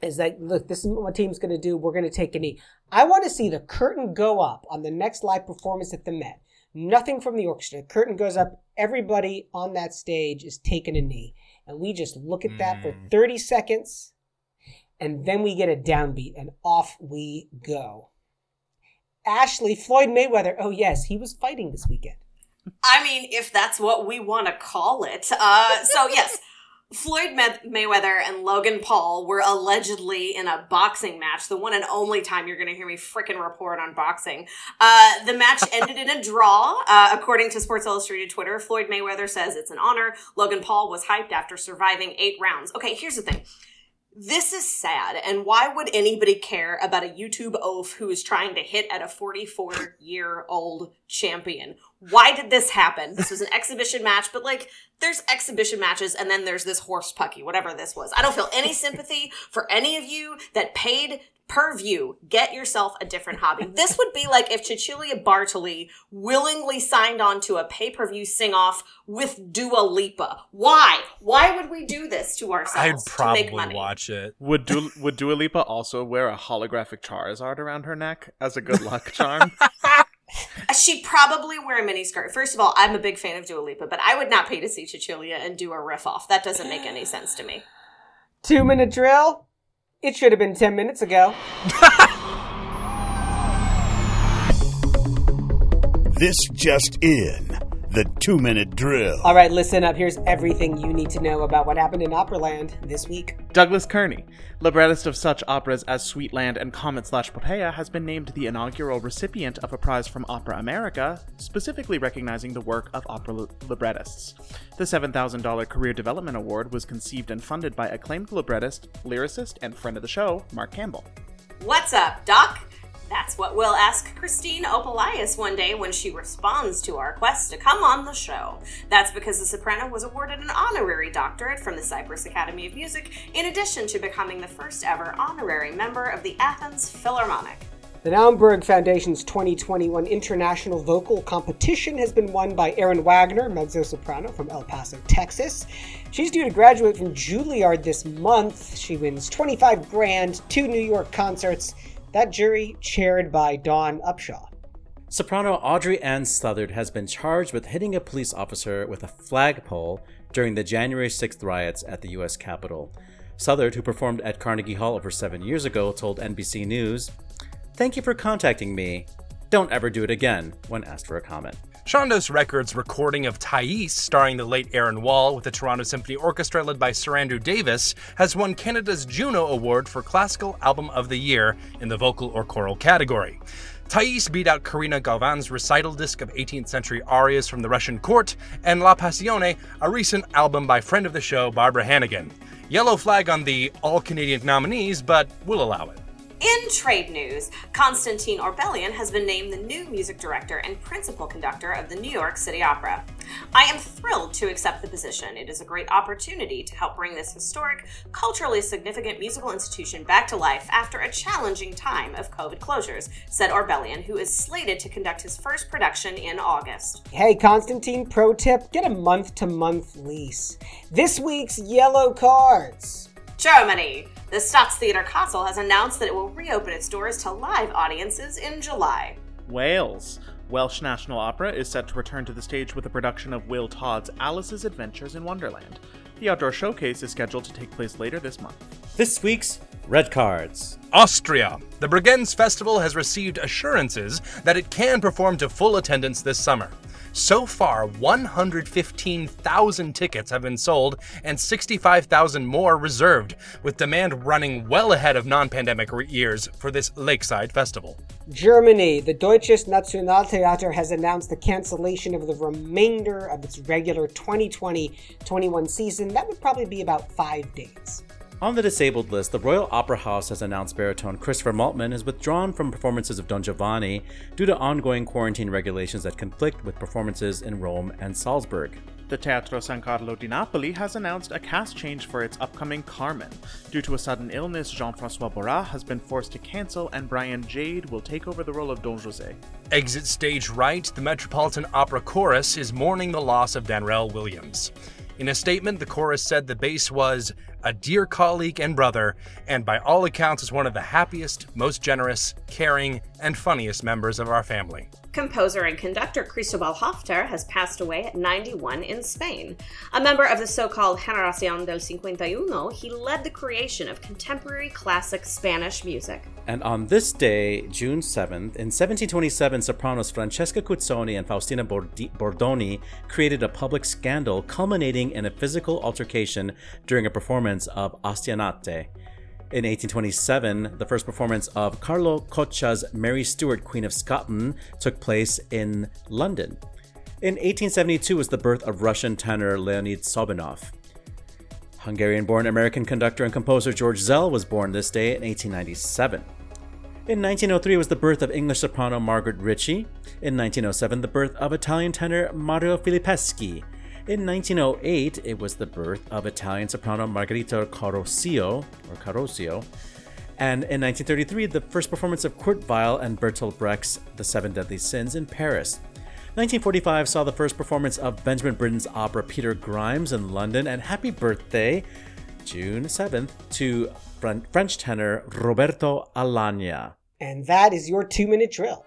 Is that look? This is what my team's going to do. We're going to take a knee. I want to see the curtain go up on the next live performance at the Met. Nothing from the orchestra. The curtain goes up. Everybody on that stage is taking a knee, and we just look at that for thirty seconds, and then we get a downbeat, and off we go. Ashley Floyd Mayweather. Oh yes, he was fighting this weekend. I mean, if that's what we want to call it. Uh, so yes, Floyd May- Mayweather and Logan Paul were allegedly in a boxing match. The one and only time you're going to hear me frickin' report on boxing. Uh, the match [LAUGHS] ended in a draw, uh, according to Sports Illustrated Twitter. Floyd Mayweather says it's an honor. Logan Paul was hyped after surviving eight rounds. Okay, here's the thing. This is sad, and why would anybody care about a YouTube oaf who is trying to hit at a 44 year old champion? Why did this happen? This was an [LAUGHS] exhibition match, but like, there's exhibition matches, and then there's this horse pucky, whatever this was. I don't feel any sympathy for any of you that paid per view. Get yourself a different hobby. [LAUGHS] This would be like if Cecilia Bartoli willingly signed on to a pay per view sing off with Dua Lipa. Why? Why would we do this to ourselves I'd ourselves to probably make money? watch it. Would du- would Dua Lipa also wear a holographic Charizard around her neck as a good luck charm? [LAUGHS] She'd probably wear a mini skirt. First of all, I'm a big fan of Dua Lipa, but I would not pay to see Cecilia and do a riff off. That doesn't make any sense to me. Two minute drill. It should have been ten minutes ago. [LAUGHS] This just in. The two minute drill. All right, listen up. Here's everything you need to know about what happened in Operaland this week. Douglas Kearney, librettist of such operas as Sweetland and Comet slash Poppea, has been named the inaugural recipient of a prize from Opera America, specifically recognizing the work of opera li- librettists. The $7,000 Career Development Award was conceived and funded by acclaimed librettist, lyricist, and friend of the show, Mark Campbell. What's up, Doc? That's what we'll ask Kristine Opolais one day when she responds to our quest to come on the show. That's because the soprano was awarded an honorary doctorate from the Cyprus Academy of Music, in addition to becoming the first ever honorary member of the Athens Philharmonic. The Naumburg Foundation's 2021 International Vocal Competition has been won by Erin Wagner, mezzo soprano from El Paso, Texas. She's due to graduate from Juilliard this month. She wins 25 grand, two New York concerts. That jury chaired by Dawn Upshaw. Soprano Audrey Ann Southard has been charged with hitting a police officer with a flagpole during the January 6th riots at the U.S. Capitol. Southard, who performed at Carnegie Hall over seven years ago, told NBC News, Thank you for contacting me. Don't ever do it again, when asked for a comment. Chandos Records' recording of Thais, starring the late Erin Wall with the Toronto Symphony Orchestra led by Sir Andrew Davis, has won Canada's Juno Award for Classical Album of the Year in the vocal or choral category. Thais beat out Karina Gauvin's recital disc of 18th century arias from the Russian court and La Passione, a recent album by friend of the show Barbara Hannigan. Yellow flag on the all Canadian nominees, but we'll allow it. In trade news, Constantine Orbelian has been named the new music director and principal conductor of the New York City Opera. I am thrilled to accept the position. It is a great opportunity to help bring this historic, culturally significant musical institution back to life after a challenging time of COVID closures, said Orbelian, who is slated to conduct his first production in August. Hey, Constantine, pro tip get a month to month lease. This week's yellow cards. Germany. The Staatstheater Kassel has announced that it will reopen its doors to live audiences in July. Wales. Welsh National Opera is set to return to the stage with a production of Will Todd's Alice's Adventures in Wonderland. The outdoor showcase is scheduled to take place later this month. This week's Red Cards. Austria. The Bregenz Festival has received assurances that it can perform to full attendance this summer. So far, 115,000 tickets have been sold and 65,000 more reserved, with demand running well ahead of non pandemic years for this lakeside festival. Germany, the Deutsches Nationaltheater has announced the cancellation of the remainder of its regular 2020 21 season. That would probably be about five days. On the disabled list, the Royal Opera House has announced baritone Christopher Maltman is withdrawn from performances of Don Giovanni due to ongoing quarantine regulations that conflict with performances in Rome and Salzburg. The Teatro San Carlo di Napoli has announced a cast change for its upcoming Carmen. Due to a sudden illness, Jean Francois Borras has been forced to cancel, and Brian Jagde will take over the role of Don Jose. Exit stage right, the Metropolitan Opera Chorus is mourning the loss of Danrell Williams. In a statement, the chorus said the bass was a dear colleague and brother, and by all accounts is one of the happiest, most generous, caring, and funniest members of our family. Composer and conductor Cristobal Halffter has passed away at 91 in Spain. A member of the so called Generación del 51, he led the creation of contemporary classic Spanish music. And on this day, June 7th, in 1727, sopranos Francesca Cuzzoni and Faustina Bordoni created a public scandal culminating in a physical altercation during a performance of Astianatte. In 1827, the first performance of Carlo Coccia's Mary Stuart, Queen of Scotland, took place in London. In 1872 was the birth of Russian tenor Leonid Sobinov. Hungarian born American conductor and composer George Szell was born this day in 1897. In 1903 was the birth of English soprano Margaret Ritchie. In 1907, the birth of Italian tenor Mario Filippeschi. In 1908, it was the birth of Italian soprano Margherita Carosio, or Carosio. And in 1933, the first performance of Kurt Weill and Bertolt Brecht's The Seven Deadly Sins in Paris. 1945 saw the first performance of Benjamin Britten's opera Peter Grimes in London, and happy birthday, June 7th, to French tenor Roberto Alagna. And that is your two minute drill.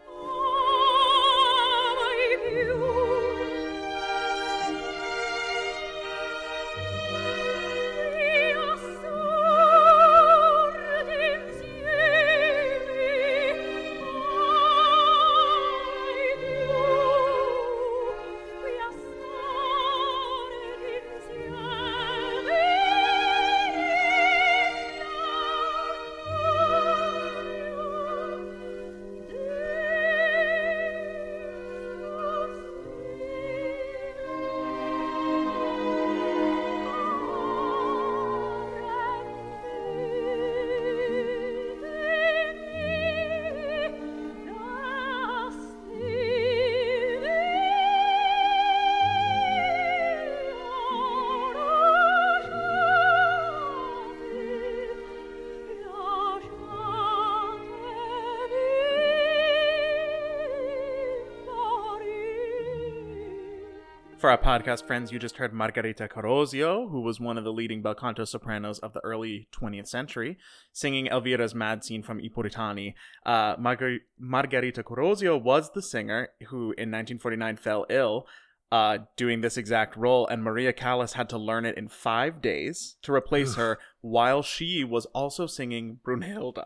For our podcast friends, you just heard Margherita Carosio, who was one of the leading bel canto sopranos of the early 20th century, singing Elvira's mad scene from I Puritani. Uh, Margar- Margherita Carosio was the singer who, in 1949, fell ill. Uh, doing this exact role, and Maria Callas had to learn it in five days to replace her, while she was also singing Brunhilde.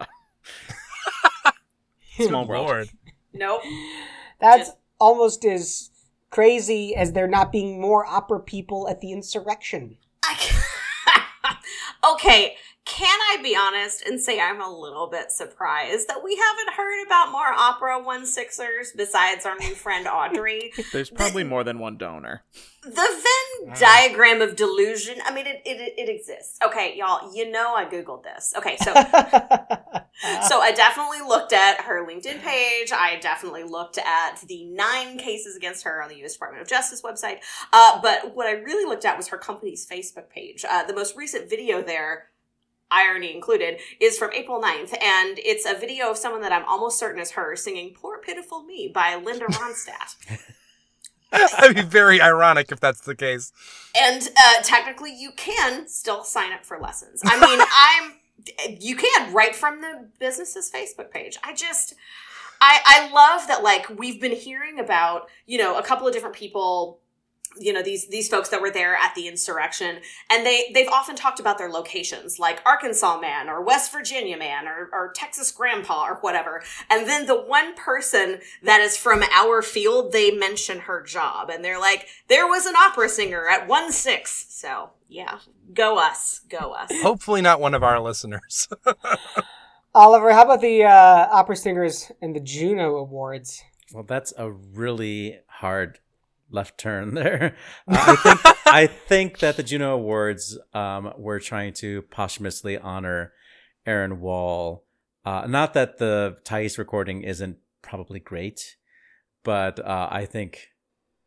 [LAUGHS] Small world. Lord. Nope. That's Just- almost as crazy as there not being more opera people at the insurrection. [LAUGHS] Okay, can I be honest and say I'm a little bit surprised that we haven't heard about more opera one sixers besides our new friend [LAUGHS] Audrey? There's probably more than one donor. the Venn diagram of delusion. I mean, it, it it exists. Okay, y'all. You know, I googled this. Okay, so [LAUGHS] so I definitely looked at her LinkedIn page. I definitely looked at the nine cases against her on the U.S. Department of Justice website. Uh, but what I really looked at was her company's Facebook page. Uh, the most recent video there. Irony included is from April 9th, and it's a video of someone that I'm almost certain is her singing Poor Pitiful Me by Linda [LAUGHS] Ronstadt. [LAUGHS] That'd be very ironic if that's the case. And uh, technically, you can still sign up for lessons. I mean, [LAUGHS] I'm you can right from the business's Facebook page. I just I I love that like we've been hearing about you know a couple of different people you know these these folks that were there at the insurrection and they they've often talked about their locations like arkansas man or west virginia man or, or texas grandpa or whatever and then the one person that is from our field they mention her job and they're like there was an opera singer at 1-6 so yeah go us go us Hopefully, not one of our listeners. [LAUGHS] Oliver, how about the uh, opera singers and the Juno Awards? Well, that's a really hard left turn [LAUGHS] there. Uh, I think I think that the Juno Awards um, were trying to posthumously honor Erin Wall. Uh, not that the Thais recording isn't probably great, but uh, I think,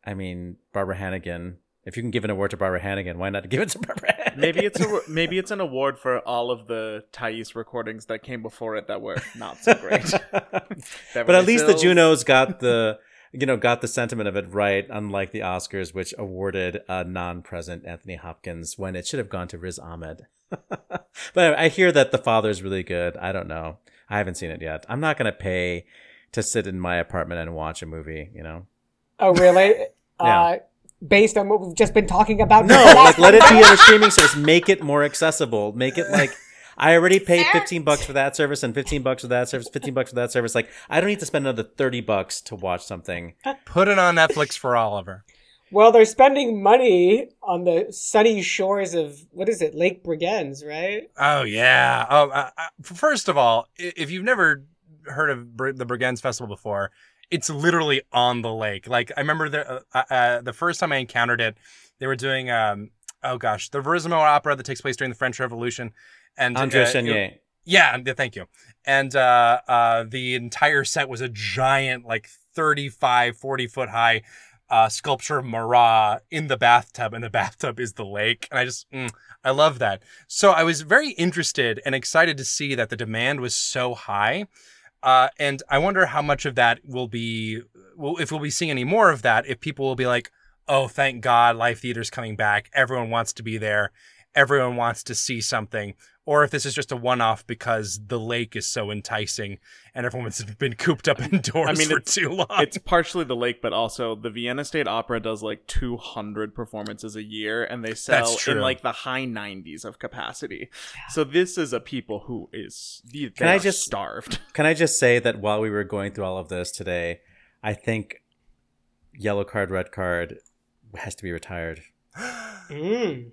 I mean, Barbara Hannigan. If you can give an award to Barbara Hannigan, why not give it to [LAUGHS] Barbara Hannigan? Maybe it's a maybe it's an award for all of the Thais recordings that came before it that were not so great. [LAUGHS] but at least the Hills. Junos got the you know got the sentiment of it right, unlike the Oscars, which awarded a non-present Anthony Hopkins when it should have gone to Riz Ahmed. [LAUGHS] but I hear that the father is really good. I don't know. I haven't seen it yet. I'm not gonna pay to sit in my apartment and watch a movie. You know. Oh, really? [LAUGHS] Yeah. uh, based on what we've just been talking about? No, like let it be on a [LAUGHS] streaming service. Make it more accessible. Make it like I already paid Fair. 15 bucks for that service and 15 bucks for that service, 15 bucks for that service. Like I don't need to spend another 30 bucks to watch something. Put it on Netflix for Oliver. Well, they're spending money on the sunny shores of what is it, Lake Bregenz, right? Oh yeah. Oh, uh, uh, first of all, if you've never heard of Br- the Bregenz Festival before, it's literally on the lake. Like I remember the uh, uh, the first time I encountered it, they were doing um oh gosh the Verismo opera that takes place during the French Revolution, and Andre uh, Chenier. Yeah, thank you. And uh, uh, the entire set was a giant, like 35, 40 foot high uh, sculpture of Marat in the bathtub, and the [LAUGHS] bathtub is the lake. And I just, mm, I love that. So I was very interested and excited to see that the demand was so high. Uh, and I wonder how much of that will be, will, if we'll be seeing any more of that, if people will be like, oh, thank God, live theater's coming back. Everyone wants to be there. Everyone wants to see something. Or if this is just a one off because the lake is so enticing and everyone's [LAUGHS] been cooped up indoors I mean, for it's- too long. It's partially the lake, but also the Vienna State Opera does like 200 performances a year, and they sell That's in like the high 90s of capacity. So this is a people who is they Can I just- starved. [LAUGHS] Can I just say that while we were going through all of this today, I think yellow card, red card has to be retired. [GASPS] Mm.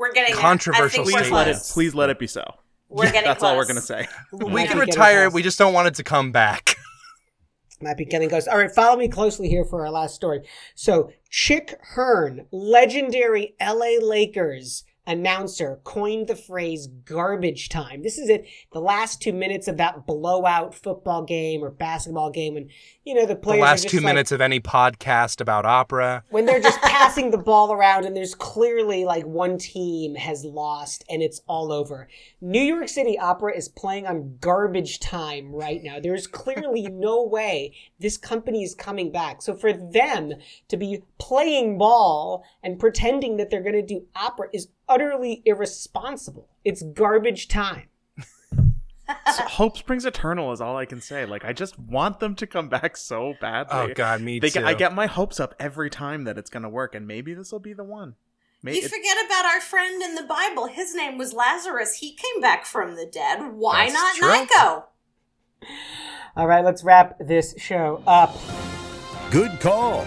We're getting there. Controversial I think we're Please let it. Please let it be so. We're getting That's all we're gonna say. we can retire it. We just don't want it to come back. [LAUGHS] Might be getting close. All right, follow me closely here for our last story. So, Chick Hearn, legendary LA Lakers announcer, coined the phrase garbage time. This is it, the last two minutes of that blowout football game or basketball game when, you know, the The players are last two like- minutes of any podcast about opera. when they're just passing the ball around and there's clearly like one team has lost and it's all over. New York City Opera is playing on garbage time right now. There's clearly [LAUGHS] no way this company is coming back. So for them to be playing ball and pretending that they're going to do opera is utterly irresponsible. It's garbage time. Hope springs eternal is all I can say. Like I just want them to come back so badly. Oh God, me They too. I get my hopes up every time that it's gonna work, and maybe this will be the one. Maybe You forget about our friend in the Bible. His name was Lazarus. He came back from the dead. Why That's not true. Nico? All right, let's wrap this show up. Good call.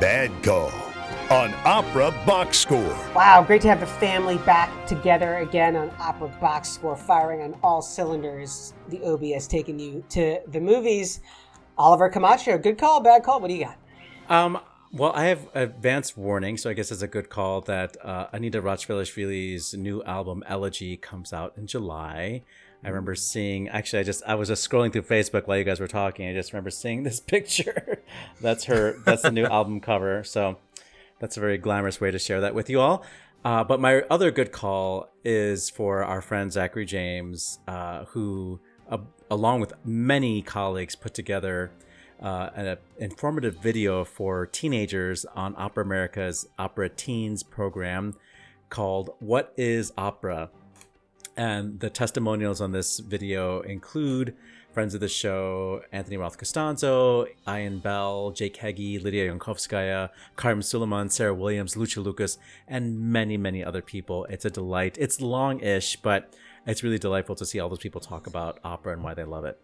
Bad call. On Opera Box Score. Wow, great to have the family back together again on Opera Box Score, firing on all cylinders. The OBS taking you to the movies. Oliver Camacho, good call, bad call. What do you got? Um, well, I have advance warning, so I guess it's a good call that uh, Anita Rachvelishvili's new album Elegy comes out in July. I remember seeing. Actually, I just I was just scrolling through Facebook while you guys were talking. I just remember seeing this [LAUGHS] picture. that's her. That's the new album cover. So that's a very glamorous way to share that with you all. Uh, but my other good call is for our friend Zachary James, uh, who, uh, along with many colleagues, put together uh, an informative video for teenagers on Opera America's Opera Teens program called What is Opera? And the testimonials on this video include friends of the show Anthony Roth Costanzo, Ian Bell, Jake Heggie, Lydia Yankovskaya, Karim Sulayman, Sarah Williams, Lucia Lucas, and many, many other people. It's a delight. It's long ish, but it's really delightful to see all those people talk about opera and why they love it.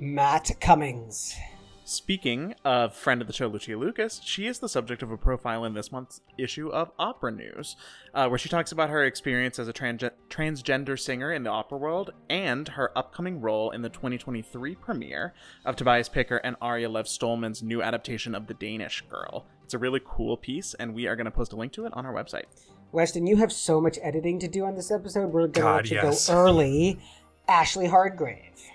Matt Cummings. Speaking of friend of the show, Lucia Lucas, she is the subject of a profile in this month's issue of Opera News, uh, where she talks about her experience as a trans- transgender singer in the opera world and her upcoming role in the 2023 premiere of Tobias Picker and Aryeh Lev Stollman's new adaptation of The Danish Girl. It's a really cool piece, and we are going to post a link to it on our website. Weston, you have so much editing to do on this episode. We're going to let you yes. go early. Ashley Hardgrave.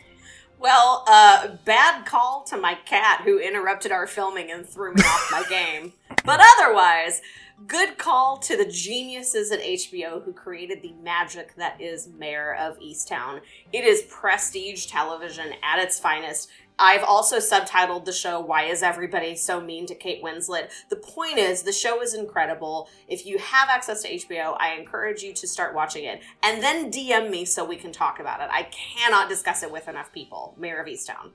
Well, uh, bad call to my cat who interrupted our filming and threw me off my game. But otherwise, good call to the geniuses at HBO who created the magic that is Mare of Easttown. It is prestige television at its finest. I've also subtitled the show Why Is Everybody So Mean to Kate Winslet? The point is, the show is incredible. If you have access to HBO, I encourage you to start watching it and then DM me so we can talk about it. I cannot discuss it with enough people. Mare of Easttown.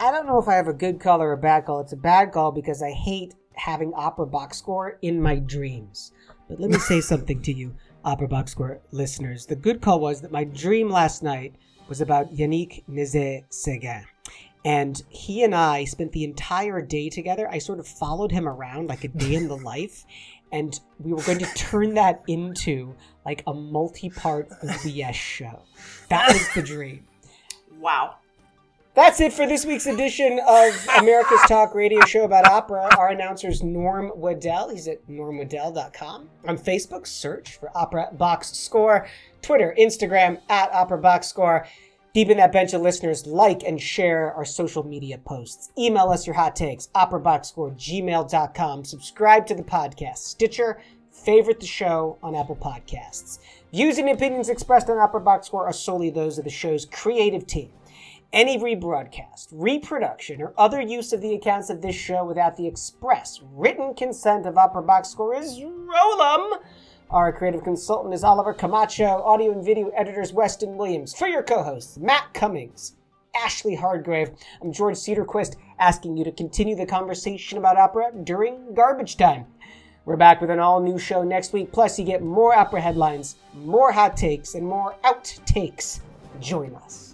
I don't know if I have a good call or a bad call. It's a bad call because I hate having opera box score in my dreams. But let me say [LAUGHS] something to you, opera box score listeners. The good call was that my dream last night was about Yannick Nézet-Séguin. And he and I spent the entire day together. I sort of followed him around like a day in the [LAUGHS] life. And we were going to turn that into like a multi part OBS show. That was the dream. Wow. That's it for this week's edition of America's Talk radio show about opera. Our announcer's Norm Waddell. He's at normwaddell.com. On Facebook, search for Opera Box Score. Twitter, Instagram, at Opera Box Score. Deep in that bench of listeners, like and share our social media posts. Email us your hot takes, operaboxscore, gmail.com. Subscribe to the podcast, Stitcher, favorite the show on Apple Podcasts. Views and opinions expressed on Opera Box Score are solely those of the show's creative team. Any rebroadcast, reproduction, or other use of the accounts of this show without the express written consent of Opera Box Score is Rollum. Our creative consultant is Oliver Camacho. Audio and video editors Weston Williams. For your co-hosts, Matt Cummings, Ashley Hardgrave. I'm George Cederquist, asking you to continue the conversation about opera during garbage time. We're back with an all-new show next week. Plus, you get more opera headlines, more hot takes, and more outtakes. Join us.